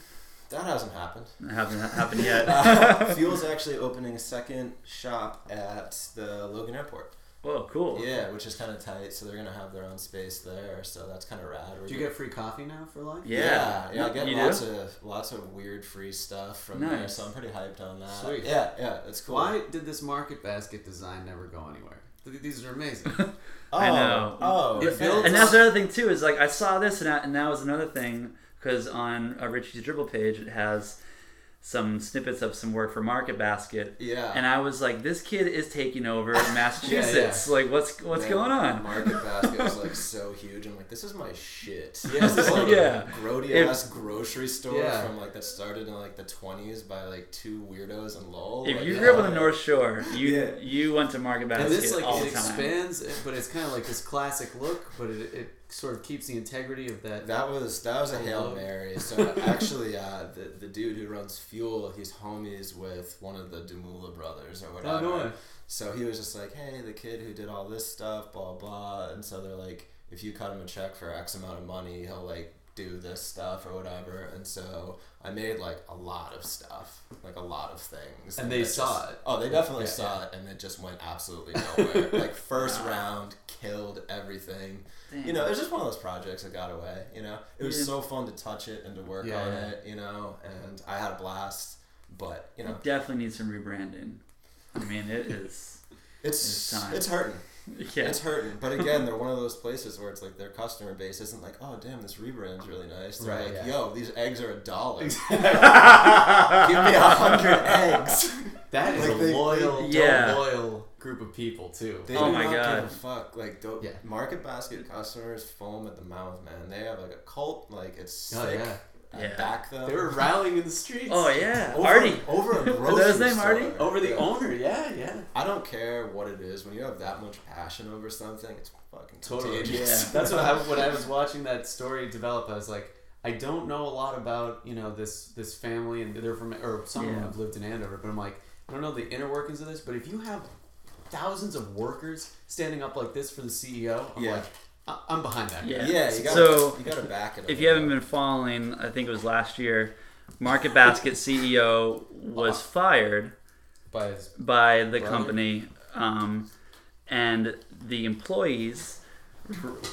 That hasn't happened. It hasn't happened yet. Uh, Fuel's actually opening a second shop at the Logan Airport. Oh, cool. Yeah, which is kind of tight. So they're gonna have their own space there. So that's kind of rad. We're Do you doing- get free coffee now for life? Yeah. Yeah, yeah, I get You lots do? of lots of weird free stuff from there, so I'm pretty hyped on that. Sweet. Yeah, yeah, it's cool. Why did this market basket design never go anywhere? These are amazing. Oh, I know. Oh, It okay. builds- And that's the other thing too is like I saw this and that, and that was another thing because on uh, Richie's Dribbble page it has some snippets of some work for Market Basket, yeah. and I was like, this kid is taking over Massachusetts. Like, what's what's Man, going on? Market Basket was like so huge. I'm like, this is my shit. Yeah, this is like yeah. a grody ass grocery store Yeah. from like that started in like the 20s by like two weirdos and lol. If Like, you yeah. grew up on the North Shore, you Yeah. you went to Market Basket and this like all it the time. expands, but it's kind of like this classic look, but it, it sort of keeps the integrity of that. That was that was a hail mary. So actually, uh, the the dude who runs Fuel, he's homies with one of the Demoulas brothers or whatever. Oh, no. So he was just like, hey, the kid who did all this stuff, blah blah. And so they're like, if you cut him a check for X amount of money, he'll like do this stuff or whatever. And so I made like a lot of stuff, like a lot of things. And they saw just- it. Oh, they definitely Yeah, saw it, and it just went absolutely nowhere. like first round, killed everything. Damn. You know, it was just one of those projects that got away. You know, it was Yeah. so fun to touch it and to work Yeah, on it. You know, and I had a blast. But you know, It definitely needs some rebranding. I mean, it is. it's It's time. it's hurting. Yeah. It's hurting. But again, they're one of those places where it's like their customer base isn't like, oh damn, this rebrand's really nice. They're Right, like, yeah. yo, these eggs are a dollar. Give me a hundred eggs. That is Like a they- loyal, Yeah. loyal group of people too. They Oh do my not God. give a fuck. Like do Yeah. Market Basket customers foam at the mouth, man. They have like a cult. Like it's sick. Oh, yeah. I Yeah. back them. They were rallying in the streets. Oh yeah, over, Artie. over a that grocery his name, store. Artie? Over the Yeah. owner, yeah, yeah. I don't care what it is. When you have that much passion over something, it's fucking Totally. contagious. Yeah. That's what I, when I was watching that story develop. I was like, I don't know a lot about you know this this family and they're from or some of them Yeah. have lived in Andover, but I'm like, I don't know the inner workings of this. But if you have thousands of workers standing up like this for the CEO, I'm Yeah. like, I, I'm behind that. Yeah. Yeah, you gotta, So, you gotta back it. If you haven't been following, I think it was last year, Market Basket CEO was fired By his by the Brother? company, um, and the employees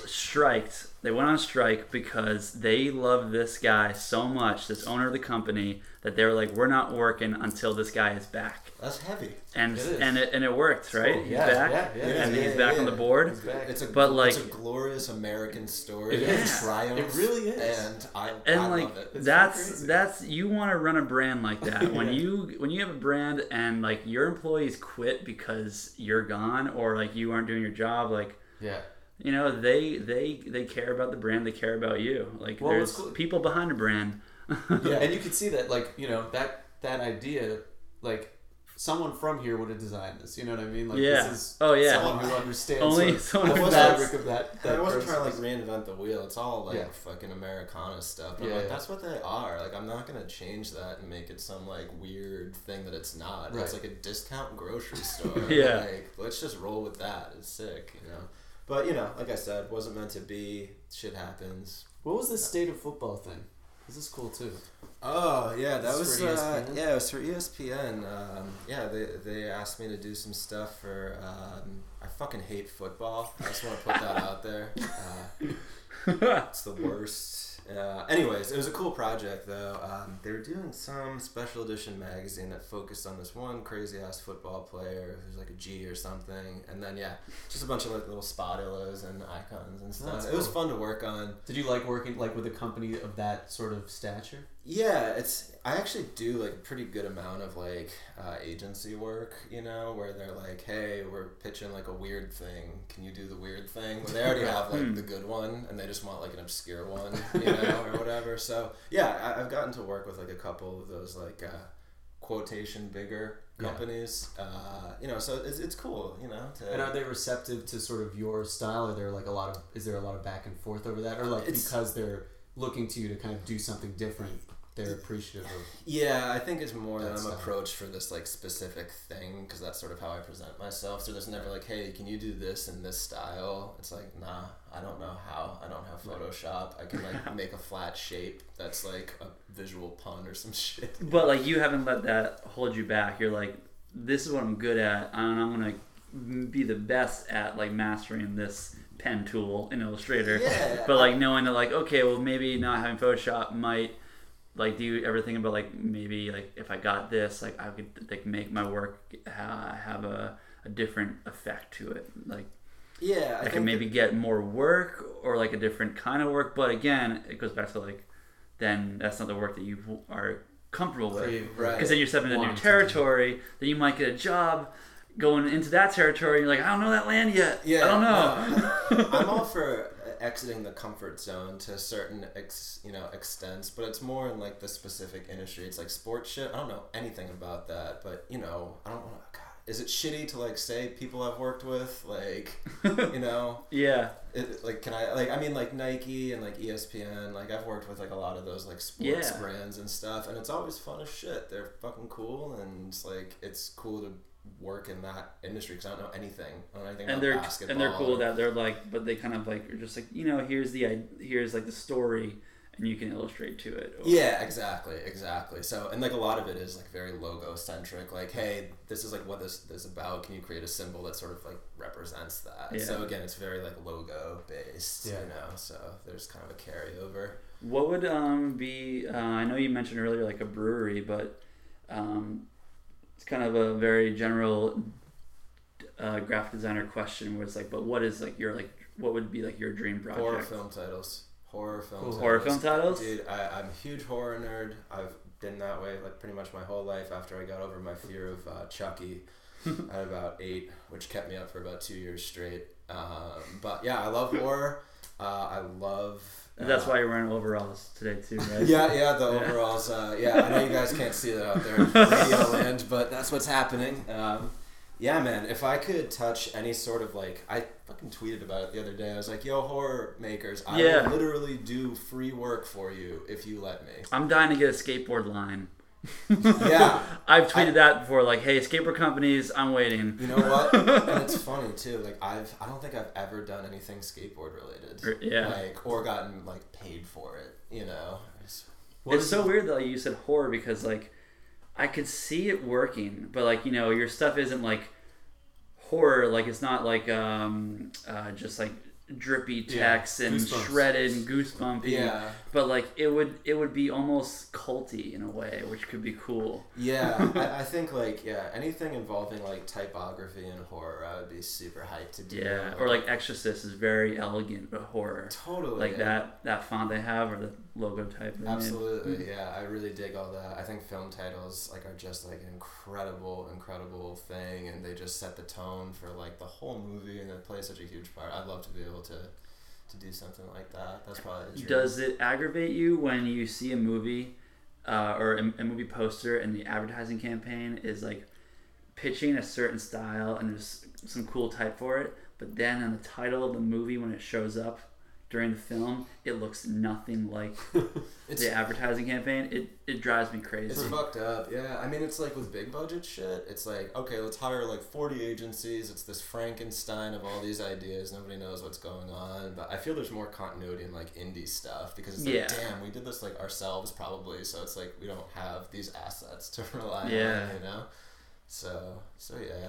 striked. They went on strike because they love this guy so much, this owner of the company, that they were like, "We're not working until this guy is back." That's heavy. And It is. and it and it worked, right? cool. He's Yeah, back, yeah, yeah. and Yeah, he's yeah, back on the board. He's back. It's a But, like- it's a glorious American story. It It's a triumph. It really is. And I, and I like love it. That's crazy. that's you want to run a brand like that when you when you have a brand and like your employees quit because you're gone or like you aren't doing your job like Yeah. You know they they they care about the brand they care about you like Well, there's cool- people behind a brand Yeah, and you can see that, like you know, that that idea, like someone from here would have designed this. You know what I mean? Like Yeah. this is Oh, yeah. someone who understands Only sort of someone the fabric of that. I that wasn't trying to like reinvent the wheel. It's all like Yeah. fucking Americana stuff. But Yeah, like, yeah. that's what they are. Like, I'm not gonna change that and make it some like weird thing that it's not. Right. It's like a discount grocery store. Yeah. Like, let's just roll with that. It's sick, you know. But you know, like I said, wasn't meant to be. Shit happens. What was the state of football thing? This is cool too. Oh yeah, that was for uh, ESPN? yeah, it was for ESPN. Um, yeah, they they asked me to do some stuff for. Um, I fucking hate football. I just want to put that out there. Uh, it's the worst. Uh, anyways, it was a cool project though. Um, they were doing some special edition magazine that focused on this one crazy ass football player who's like a G or something, and then yeah, just a bunch of like little spottillas and icons and stuff. That's It was fun to work on. Did you like working like with a company of that sort of stature? Yeah, it's I actually do like a pretty good amount of like uh, agency work, you know, where they're like, "Hey, we're pitching like a weird thing. Can you do the weird thing?" Where they already have Hmm. like the good one, and they just want like an obscure one, you know, or whatever. So yeah, I, I've gotten to work with like a couple of those like uh, quotation bigger Yeah. companies, uh, you know. So it's, it's cool, you know. To, And are they receptive to sort of your style? Are there like a lot of is there a lot of back and forth over that, or like because they're looking to you to kind of do something different, they're appreciative of? Yeah, I think it's more that That's, I'm approached for this like specific thing because that's sort of how I present myself. So there's never like, hey, can you do this in this style? It's like, nah, I don't know how. I don't have Photoshop. I can like make a flat shape that's like a visual pun or some shit. but like you haven't let that hold you back you're like this is what i'm good at and i'm gonna be the best at like mastering this pen tool in illustrator Yeah, but like knowing that like okay well maybe not having photoshop might like do you ever think about like maybe like if i got this like i could like make my work uh, have a, a different effect to it like yeah, I, I, can think maybe get more work or like a different kind of work. But again, it goes back to like, then that's not the work that you are comfortable with. Creative, Right. Because then you're stepping into new Wanting to do. territory. Then you might get a job going into that territory. And you're like, I don't know that land yet. Yeah, I don't know. no, I'm all for exiting the comfort zone to a certain ex, you know extents, but it's more in like the specific industry. It's like sports shit. I don't know anything about that, but you know, I don't want to. God, is it shitty to like say people I've worked with, like you know, yeah. it, like can I like I mean like Nike and like ESPN, like I've worked with like a lot of those like sports Yeah. brands and stuff, and it's always fun as shit. They're fucking cool, and it's like it's cool to work in that industry because I don't know anything. I don't know anything And about they're basketball. and they're cool or- that they're like, but they kind of like are just like you know here's the i- here's like the story, and you can illustrate to it. Or- Yeah, exactly, exactly. So, and like a lot of it is like very logo centric. Like, hey, this is like what this this is about. Can you create a symbol that sort of like represents that? Yeah. So again, it's very like logo based. Yeah. You know, so there's kind of a carryover. What would um be? Uh, I know you mentioned earlier like a brewery, but um, it's kind of a very general uh, graphic designer question. Where it's like, but what is like your like what would be like your dream project? Horror film titles. Horror film. Cool. titles. Horror film titles? Dude, I, I'm a huge horror nerd. I've been that way like pretty much my whole life. After I got over my fear of uh, Chucky at about eight, which kept me up for about two years straight. Um, but yeah, I love horror. Uh, I love. That's uh, why you're wearing overalls today too, right? Yeah, yeah, the overalls. Uh, yeah, I know you guys can't see that out there in radio land, but that's what's happening. Um, yeah, man. If I could touch any sort of like, I fucking tweeted about it the other day. I was like, "Yo, horror makers, I Yeah. will literally do free work for you if you let me." I'm dying to get a skateboard line. Yeah, I've tweeted that before, like, "Hey, skateboard companies, I'm waiting." you know what? and it's funny too. Like I've, I don't think I've ever done anything skateboard related. Or- yeah. Like or gotten like paid for it. You know. It's- it's so weird that like, you said horror because like I could see it working, but like you know your stuff isn't like horror. Like it's not like um uh, just like drippy Yeah, text and shredded and goosebumpy. Yeah, But like it would it would be almost culty in a way, which could be cool. yeah. I, I think like yeah, anything involving like typography and horror, I would be super hyped to do. Yeah. Or like Exorcist is very elegant but horror. totally Like yeah. that that font they have or the logo type. they. Absolutely, hmm. yeah. I really dig all that. I think film titles like are just like an incredible, incredible thing, and they just set the tone for like the whole movie, and it plays such a huge part. I'd love to be able to to do something like that. That's probably. Does it aggravate you when you see a movie uh, or a movie poster and the advertising campaign is like pitching a certain style and there's some cool type for it, but then on the title of the movie when it shows up during the film, it looks nothing like It's the advertising campaign. It it drives me crazy. it's fucked up. Yeah, I mean, it's like with big budget shit. It's like okay, let's hire like forty agencies. It's this Frankenstein of all these ideas. Nobody knows what's going on. But I feel there's more continuity in like indie stuff because it's like, Yeah. damn, we did this like ourselves probably. So it's like we don't have these assets to rely Yeah. on. You know. So so yeah.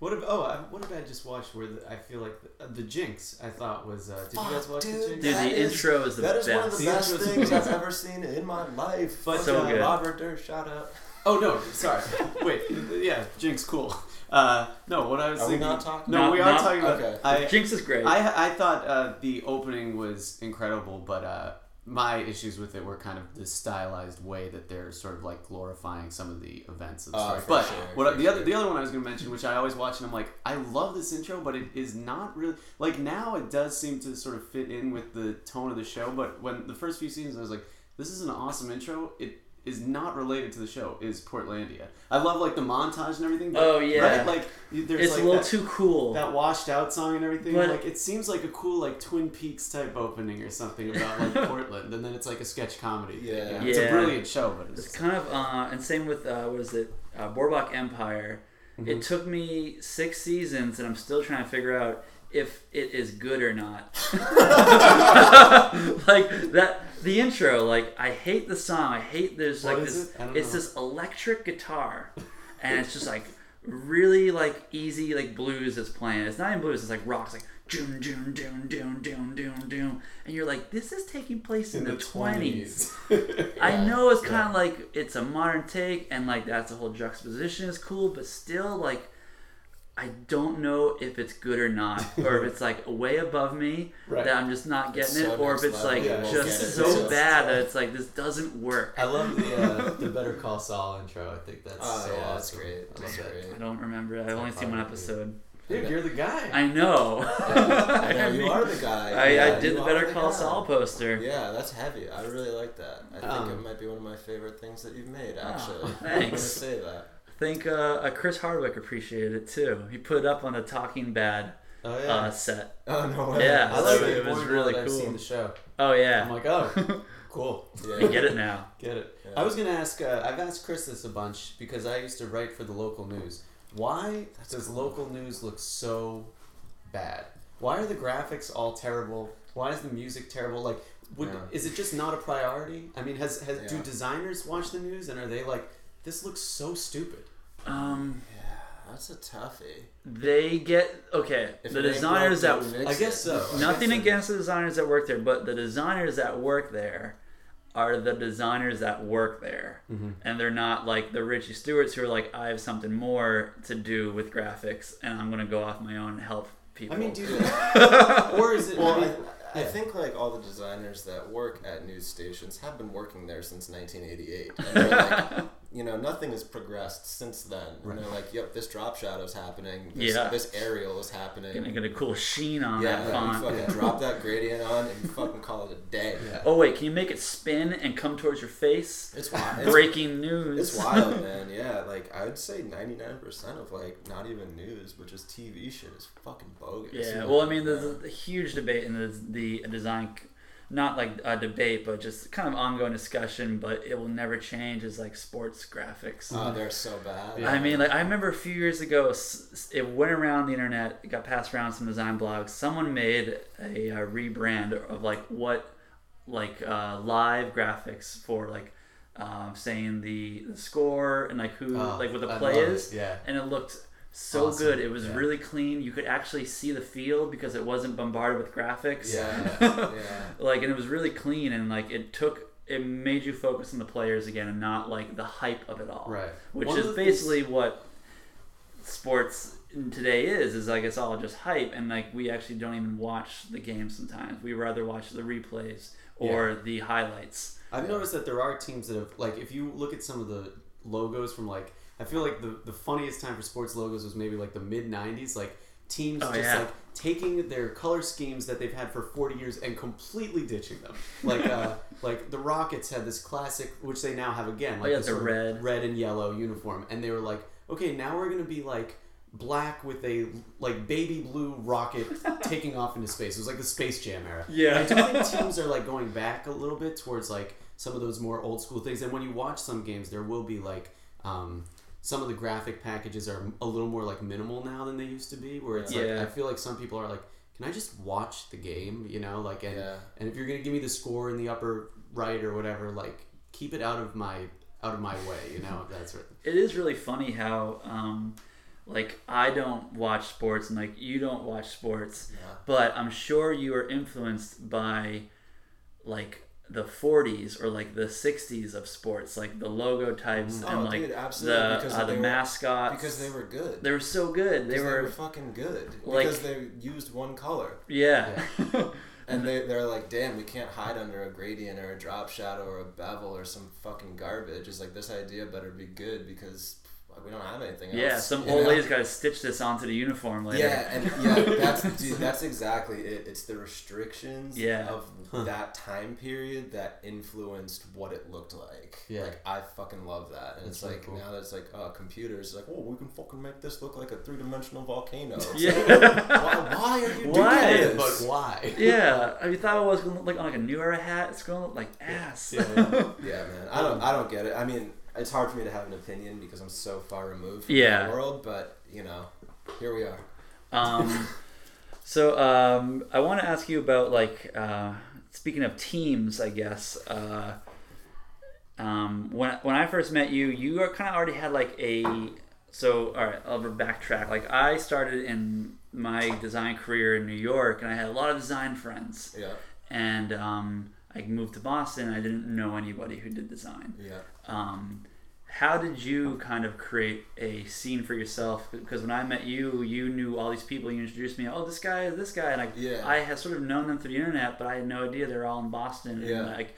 What if, oh, I, what did I just watched where the, I feel like the, uh, the Jinx I thought was, uh, did you guys watch dude. the Jinx? Dude, the is- intro is the That is best. one of the The best things I've ever seen in my life. But, So Fucking good. Robert Durst, shout out. Oh, no, sorry. Wait, yeah, Jinx, cool. Uh, no, what I was Are we thinking. not talking? No, Not- we are not- talking about. okay. I, Jinx is great. I I thought uh, the opening was incredible, but uh, my issues with it were kind of the stylized way that they're sort of like glorifying some of the events of the story. but sure, what the other the other one I was going to mention, which I always watch, and I'm like, I love this intro, but it is not really like now. It does seem to sort of fit in with the tone of the show, but when the first few seasons, I was like, this is an awesome intro. It is not related to the show. Is Portlandia? I love like the montage and everything. But, Oh, yeah. right? like there's it's like a little that- too cool. that washed out song and everything. But- like it seems like a cool like Twin Peaks type opening or something about like Portland, and then it's like a sketch comedy. Yeah. Know, it's a brilliant show, but It's it's kind of, uh, and same with uh, what is it, uh, Boardwalk Empire. Mm-hmm. It took me six seasons, and I'm still trying to figure out if it is good or not. like that, the intro. Like I hate the song. I hate there's like this. it? It's know. this electric guitar, and it's just like really like easy like blues is playing. It's not even blues. It's like rock. It's like doom doom doom doom doom doom doom, and you're like, this is taking place in, the twenties. I Yeah. know it's kind of like it's a modern take, and like that's the whole juxtaposition is cool, but still, like, I don't know if it's good or not, or if it's like way above me Right. that I'm just not It's getting so it, or if it's like you won't just get it. so It's bad that it's like this doesn't work. I love the uh, the Better Call Saul intro. I think that's Oh so yeah, that's awesome. great. I That's love that. great. I don't remember it. I've only seen one episode. Dude, you're the guy. I know. I know you are the guy. I, Yeah, I did the Better the Call guy. Saul poster. Yeah, that's heavy. I really like that. I think Um, it might be one of my favorite things that you've made. Oh, Actually, I'm gonna thanks. say that. I think uh, uh, Chris Hardwick appreciated it too. He put it up on the Talking Bad Oh yeah. uh, set. Oh no way. Yeah, I like so it, it was really that I've cool. seen the show. Oh yeah. I'm like, oh, cool. I get it now. Get it. Yeah. I was gonna ask. Uh, I've asked Chris this a bunch because I used to write for the local news. Why does local news look so bad? Why are the graphics all terrible? Why is the music terrible? Like, would Yeah. is it just not a priority? I mean, has has do designers watch the news and are they like, this looks so stupid? Um, Yeah, that's a toughie. they get okay. If the designers that don't fix I guess so. nothing guess so. against the designers that work there, but the designers that work there are the designers that work there, Mhm. and they're not like the Richie Stewarts who are like, I have something more to do with graphics, and I'm gonna go off my own and help people. I mean, do Yeah. or is it? Well, I I, I think like all the designers that work at news stations have been working there since 1988. And they're like, you know, nothing has progressed since then. And they're like, yep, this drop shadow's happening. This, Yeah. this Arial is happening. gonna get a cool sheen on yeah, that font. fucking drop that gradient on and fucking call it a day. Yeah. Oh wait, can you make it spin and come towards your face? It's wild. It's, Breaking news. it's wild, man. Yeah, like I would say 99% of like not even news, but just TV shit is fucking bogus. Yeah, well, I mean, there's a, a huge debate in the, the design, not like a debate, but just kind of ongoing discussion. But it will never change. Is like sports graphics. Oh, they're so bad. I mean, like I remember a few years ago, s- s- it went around the internet, it got passed around some design blogs. Someone made a, uh rebrand of like what, like uh, live graphics for like, um, saying the, the score and like who, Oh, like what the I play is. it, is, Yeah. and it looked so Awesome. good. It was Yeah. really clean. You could actually see the field because it wasn't bombarded with graphics. Yeah, yeah. like and it was really clean and like it took it made you focus on the players again and not like the hype of it all Right. which One is the things- basically what sports today is is like it's all just hype and like we actually don't even watch the game sometimes we rather watch the replays or the highlights I've noticed that there are teams that have like if you look at some of the logos from like I feel like the the funniest time for sports logos was maybe like the mid '90s, like teams Oh, just yeah. like taking their color schemes that they've had for 40 years and completely ditching them. Like uh, like the Rockets had this classic, which they now have again, like Oh, yeah, the red. red and yellow uniform, and they were like, okay, now we're gonna be like black with a like baby blue rocket taking off into space. It was like the Space Jam era. Yeah. I do think teams are like going back a little bit towards like some of those more old school things. And when you watch some games, there will be like um, some of the graphic packages are a little more like minimal now than they used to be. Where it's Yeah. like I feel like some people are like, can I just watch the game? You know, like and Yeah. and if you're gonna give me the score in the upper right or whatever, like keep it out of my out of my way. You know, that's right. it is really funny how um like i don't watch sports and like you don't watch sports Yeah. but i'm sure you are influenced by like the 40s or like the 60s of sports like the logo types Oh, and like dude, absolutely, the because uh, they the were- mascots Because they were good. they were so good they Because were fucking good. like- because they used one color. yeah, And they, they're like, damn, we can't hide under a gradient or a drop shadow or a bevel or some fucking garbage. It's like, this idea better be good because like, we don't have anything else. yeah some old lady's got to stitch this onto the uniform later Yeah, and yeah, that's dude, that's exactly it. It's the restrictions Yeah. of that time period that influenced what it looked like. Yeah. Like I fucking love that. And it's really like cool. now that it's like uh computers like, oh we can fucking make this look like a three dimensional volcano. It's like, yeah why, why are you Why? doing But why? yeah I thought it was gonna look like on like a new era hat it's gonna look like ass Yeah. Yeah, man. I don't I don't get it. I mean, it's hard for me to have an opinion because I'm so far removed from Yeah. the world, but you know, here we are. Um, so um, I want to ask you about like uh, speaking of teams, I guess. Uh, um, when when I first met you, you kind of already had like a. So all right, I'll backtrack. Like I started in my design career in New York, and I had a lot of design friends. Yeah. And um, I moved to Boston. I didn't know anybody who did design. Yeah. Um, how did you kind of create a scene for yourself? Because when I met you, you knew all these people. You introduced me. Oh, this guy, this guy, and I, Yeah. I had sort of known them through the internet, but I had no idea they're all in Boston. Yeah. And like,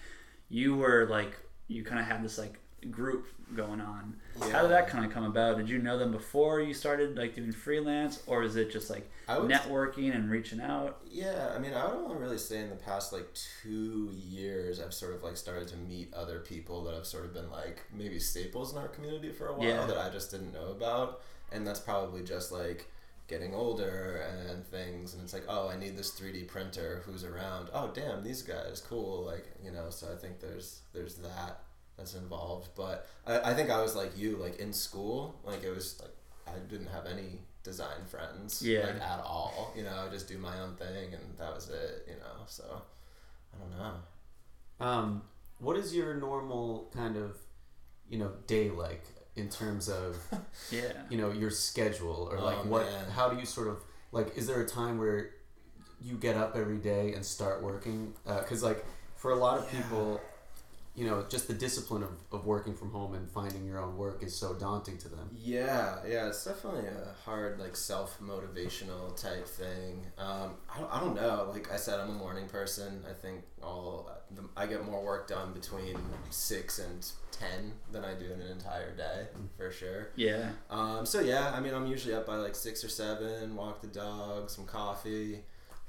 you were like, you kind of had this like group going on. How did that kind of come about? Did you know them before you started like doing freelance, or is it just like networking and reaching out? Yeah, I mean, I would only really say in the past like two years, I've sort of like started to meet other people that have sort of been like maybe staples in our community for a while Yeah. that I just didn't know about, and that's probably just like getting older and things, and it's like, oh, I need this three D printer. Who's around? Oh, damn, these guys, cool. Like you know, so I think there's there's that that's involved, but I, I think I was like you, like in school, like it was like I didn't have any design friends Yeah. like at all you know I would just do my own thing and that was it you know so I don't know Um, what is your normal kind of, you know, day like in terms of, Yeah. you know, your schedule or like Oh, what? man. How do you sort of like? Is there a time where you get up every day and start working? Because like for a lot of Yeah. people, you know, just the discipline of, of working from home and finding your own work is so daunting to them. yeah yeah it's definitely a hard like self-motivational type thing um, I, don't, I don't know like I said I'm a morning person I think all the, I get more work done between 6 and 10 than I do in an entire day for sure Yeah. Um, so yeah, I mean, I'm usually up by like six or seven. Walk the dog, some coffee,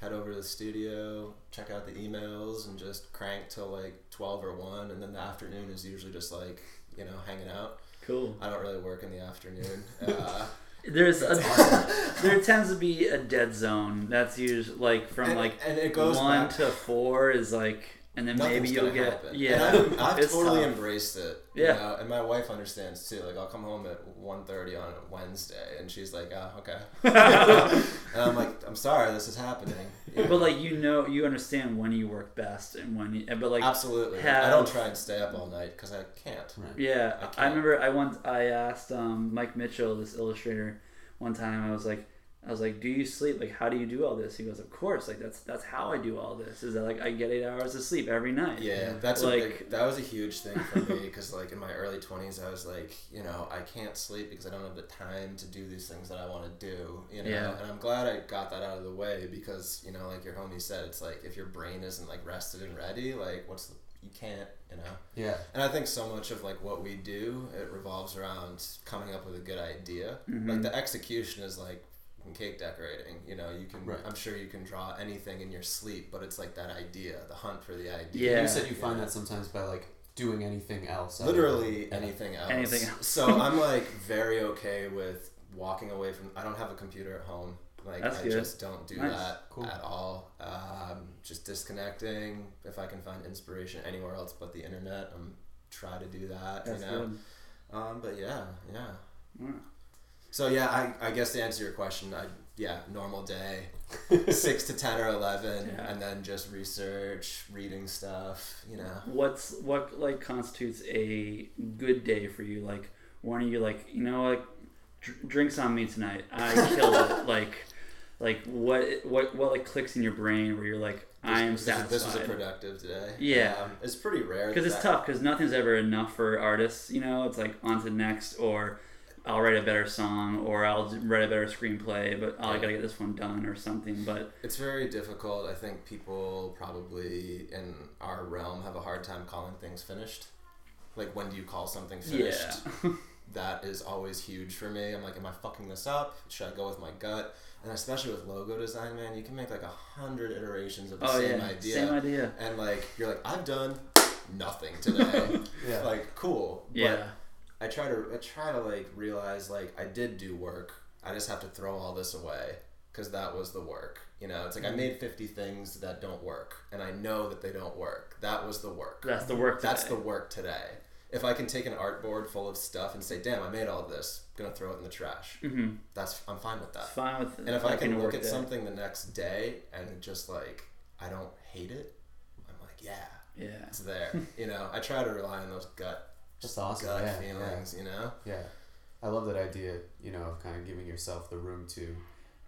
head over to the studio, check out the emails, and just crank till like twelve or one. And then the afternoon is usually just like you know hanging out. Cool. I don't really work in the afternoon. Uh, There's a there tends to be a dead zone. That's usually like from and, like and it goes one back- to four is like, and then maybe Nothing's you'll get happen. yeah. and I've, I've totally tough. embraced it. Yeah. you know, and my wife understands too. Like I'll come home at 1.30 on a Wednesday, and she's like, "Oh, okay." and I'm like, "I'm sorry, this is happening." You know? But like you know, you understand when you work best and when you. But like Absolutely. have- I don't try and stay up all night because I can't. Right. Yeah, I I, can't. remember I once I asked um, Mike Mitchell, this illustrator, one time I was like, I was like, "Do you sleep? Like, how do you do all this?" He goes, "Of course. Like, that's that's how I do all this. Is that like I get eight hours of sleep every night." Yeah, that's Like- big, that was a huge thing for me because like in my early twenties, I was like, you know, I can't sleep because I don't have the time to do these things that I want to do. You know, Yeah. and I'm glad I got that out of the way because you know, like your homie said, it's like if your brain isn't like rested and ready, like what's the, you can't, you know. Yeah. And I think so much of like what we do, it revolves around coming up with a good idea. Mhm. Like the execution is like fucking cake decorating. You know, you can. Right. I'm sure you can draw anything in your sleep, but it's like that idea, the hunt for the idea. Yeah. You said you find Yeah. that sometimes by like doing anything else. Literally than- anything else. Anything else. so I'm like very okay with walking away from. I don't have a computer at home. Like That's I good. just don't do Nice. that Cool. at all. Um, just disconnecting. If I can find inspiration anywhere else but the internet, I'm try to do that. That's you know. good. Um, but yeah, yeah. Yeah. So yeah, I, I guess to answer your question, I yeah, normal day, six to ten or eleven, Yeah. and then just research, reading stuff. You know. What's what like constitutes a good day for you? Like, when are you like, you know, like dr- drinks on me tonight? I killed it. Like, like what what what like clicks in your brain where you're like, I am this, this, satisfied. this was a productive day. Yeah. um, it's pretty rare because it's that- tough because nothing's ever enough for artists you know it's like on to the next or i'll write a better song or i'll write a better screenplay but oh, i gotta get this one done or something but It's very difficult. I think people probably in our realm have a hard time calling things finished. Like when do you call something finished? yeah That is always huge for me. I'm like, am I fucking this up? Should I go with my gut? And especially with logo design, man, you can make like a hundred iterations of the oh same yeah idea. same idea and like you're like I've done nothing today. Yeah. like cool. yeah But I try to I try to like realize like I did do work. I just have to throw all this away because that was the work. You know, it's like Mm-hmm. I made 50 things that don't work and I know that they don't work. That was the work. that's the work That's the work today. If I can take an art board full of stuff and say, "Damn, I made all this," I'm gonna throw it in the trash. mm-hmm. That's I'm fine with that. it's fine with And if I can look at day. something the next day and just like I don't hate it, I'm like, yeah, yeah it's there. you know, I try to rely on those gut That's awesome. gut yeah, feelings. You know, Yeah. yeah. I love that idea, you know, of kind of giving yourself the room to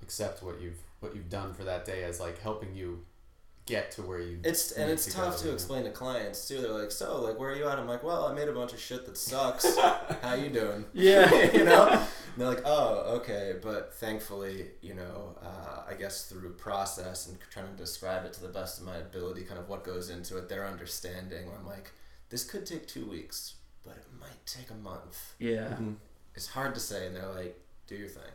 accept what you've what you've done for that day as like helping you get to where you it's and it's to tough to explain to clients too. They're like, so like, where are you at? I'm like, well, I made a bunch of shit that sucks. How you doing? yeah you know and they're like oh okay but thankfully you know uh, i guess through process and trying to describe it to the best of my ability kind of what goes into it their understanding i'm like this could take two weeks but it might take a month. Yeah. Mhm. it's hard to say and they're like do your thing.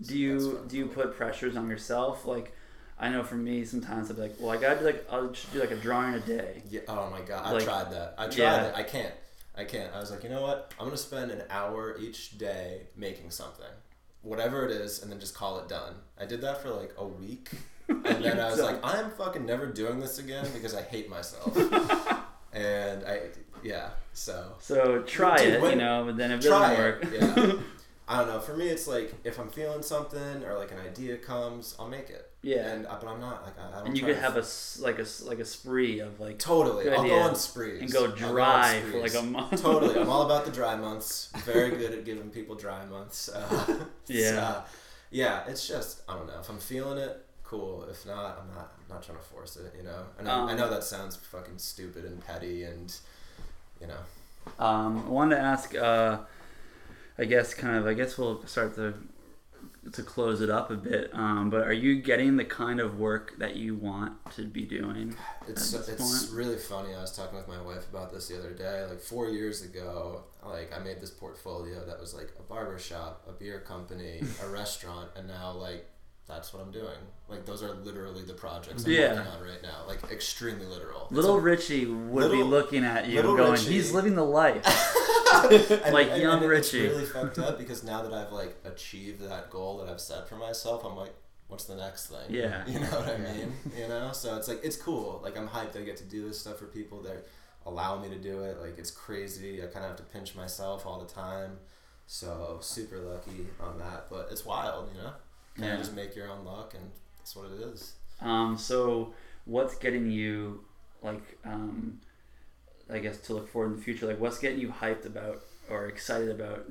Do you do you put pressures on yourself? Like I know for me sometimes I'll be like, well, I gotta do like I'll just do like a drawing a day. yeah oh my god i tried that. I tried yeah. it i can't. I can't. I was like you know what? I'm gonna spend an hour each day making something whatever it is and then just call it done. I did that for like a week and then I was You're like, I'm fucking never doing this again because I hate myself. I, so try Dude, it, you know, but then if it doesn't it. work, Yeah. I don't know. For me, it's like if I'm feeling something or like an idea comes, I'll make it. yeah. And uh, but I'm not like I, I don't. And you could have a like a like a spree of like totally. I'll go on sprees and go dry for like a month. totally. I'm all about the dry months. Very good at giving people dry months. Uh, Yeah. so, yeah. It's just I don't know if I'm feeling it. Cool. If not, I'm not. I'm not trying to force it. You know. And I, I Um, know that sounds fucking stupid and petty, and you know. Um, I wanted to ask. Uh, I guess kind of. I guess we'll start to to close it up a bit. Um, but are you getting the kind of work that you want to be doing? It's it's point? really funny. I was talking with my wife about this the other day. Like four years ago, like I made this portfolio that was like a barber shop, a beer company, a restaurant, and now like that's what I'm doing. Like those are literally the projects I'm Yeah. working on right now. Like extremely literal. Little Richie would be looking at you Little going, Richie- "He's living the life." and, like and- young and Richie. It's really fucked up because now that I've like achieved that goal that I've set for myself, I'm like, what's the next thing? Yeah. You know what I mean? You know? So it's like it's cool. Like I'm hyped I get to do this stuff for people that allow me to do it. Like it's crazy. I kinda have to pinch myself all the time. So super lucky on that. But it's wild, you know? Kinda just make your own luck and that's what it is. Um, so what's getting you like um, I guess to look forward in the future? Like what's getting you hyped about or excited about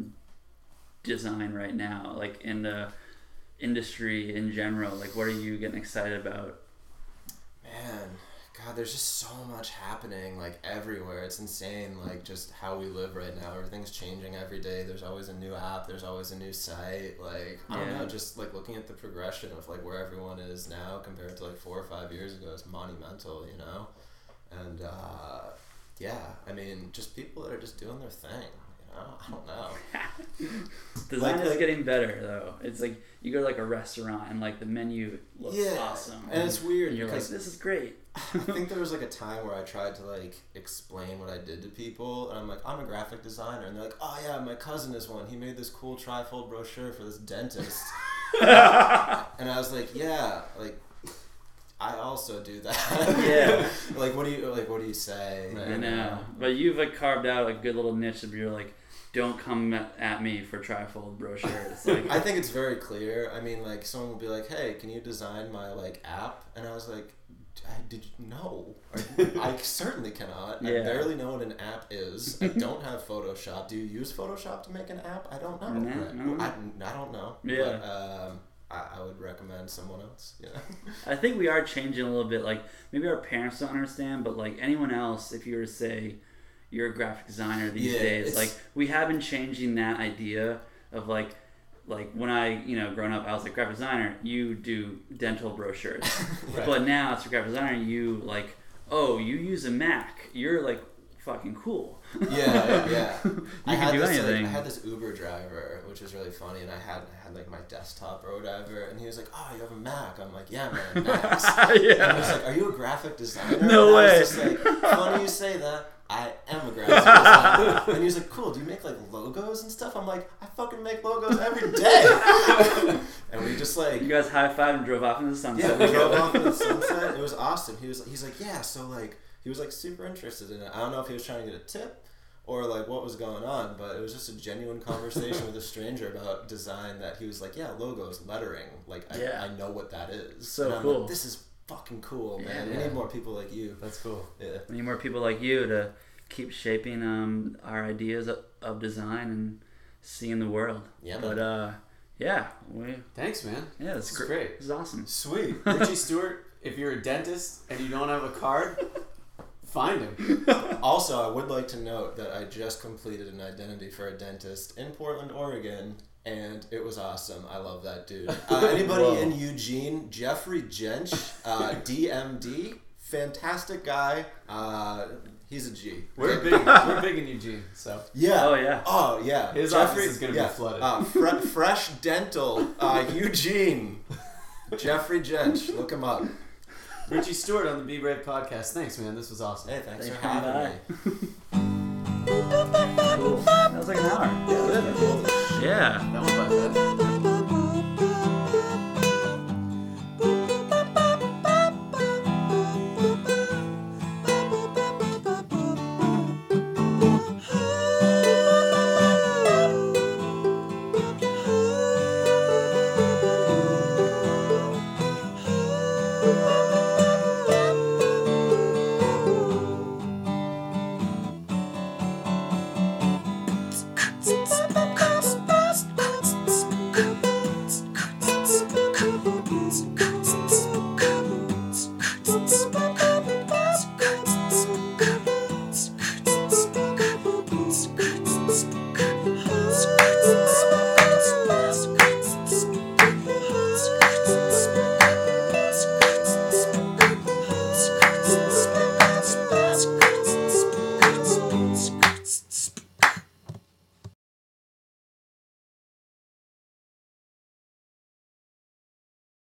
design right now, like in the industry in general? Like, what are you getting excited about? Man, God, there's just so much happening like everywhere. It's insane, like just how we live right now. Everything's changing every day. There's always a new app. There's always a new site. Like I don't Yeah. know, just like looking at the progression of like where everyone is now compared to like four or five years ago is monumental. You know, and uh, yeah, I mean, just people that are just doing their thing. You I don't know. Design Like- is like- getting better though. It's like you go to like a restaurant and like the menu looks Yeah, awesome, and it's weird and you're like, because this is great. I think there was like a time where I tried to like explain what I did to people, and I'm like, I'm a graphic designer, and they're like, Oh yeah, my cousin is one. He made this cool trifold brochure for this dentist, and I was like, Yeah, like I also do that. Yeah. like what do you like? What do you say? Right. I know, but you've like carved out a good little niche of your like, don't come at- at me for trifold brochures. Like, I think it's very clear. I mean, like someone will be like, "Hey, can you design my like app?" And I was like, I did you no? I certainly cannot. I barely know what an app is. I don't have Photoshop. Do you use Photoshop to make an app? I don't know. Nah, Right. no. I, I don't know. Yeah. But, um, I, I would recommend someone else. Yeah. I think we are changing a little bit. Like maybe our parents don't understand, but like anyone else, if you were to say you're a graphic designer these Yeah, days, like we have been changing that idea of like like when I you know growing up, I was like graphic designer. You do dental brochures, Right. but now as a graphic designer, you like oh you use a Mac. You're like fucking cool. Yeah, yeah. You I can had do this, like. I had this Uber driver, which was really funny, and I had had like my desktop or whatever, and he was like, "Oh, you have a Mac?" I'm like, "Yeah, man, Macs." And he was yeah. like, "Are you a graphic designer?" No and I way. was just like, "Funny you say that. I am a graphic designer." and he was like, "Cool. Do you make like logos and stuff?" I'm like, "I fucking make logos every day." and we just like You guys high five and drove off into the sunset. yeah, we drove off in the sunset. It was awesome. He was he's like, yeah, so like he was like super interested in it. I don't know if he was trying to get a tip or like what was going on, but it was just a genuine conversation with a stranger about design that he was like, yeah, logos, lettering, like I, Yeah. I know what that is. So and I'm cool. Like, this is fucking cool, man. Yeah. We need more people like you. That's cool. Yeah. We need more people like you to keep shaping um, our ideas of, of design and seeing the world. Yeah, But uh, yeah, we Thanks, man. yeah, that's is great. great. This is awesome. Sweet. Richie Stewart, if you're a dentist and you don't have a card, find him. Also, I would like to note that I just completed an identity for a dentist in Portland, Oregon, and it was awesome. I love that dude. Uh, anybody Whoa. in Eugene, Jeffrey Jench, uh, DMD, fantastic guy. Uh, he's a G. We're big. We're big in Eugene, so Yeah. Oh yeah. Oh yeah. His office is gonna be flooded. Uh, Fre- Fresh Dental, uh, Eugene. Jeffrey Jench, look him up. Richie Stewart on the Be Brave podcast. Thanks, man. This was awesome. Hey, thanks, Thanks for for having coming me. Cool. That was like an hour. Cool. Yeah. That went by fast.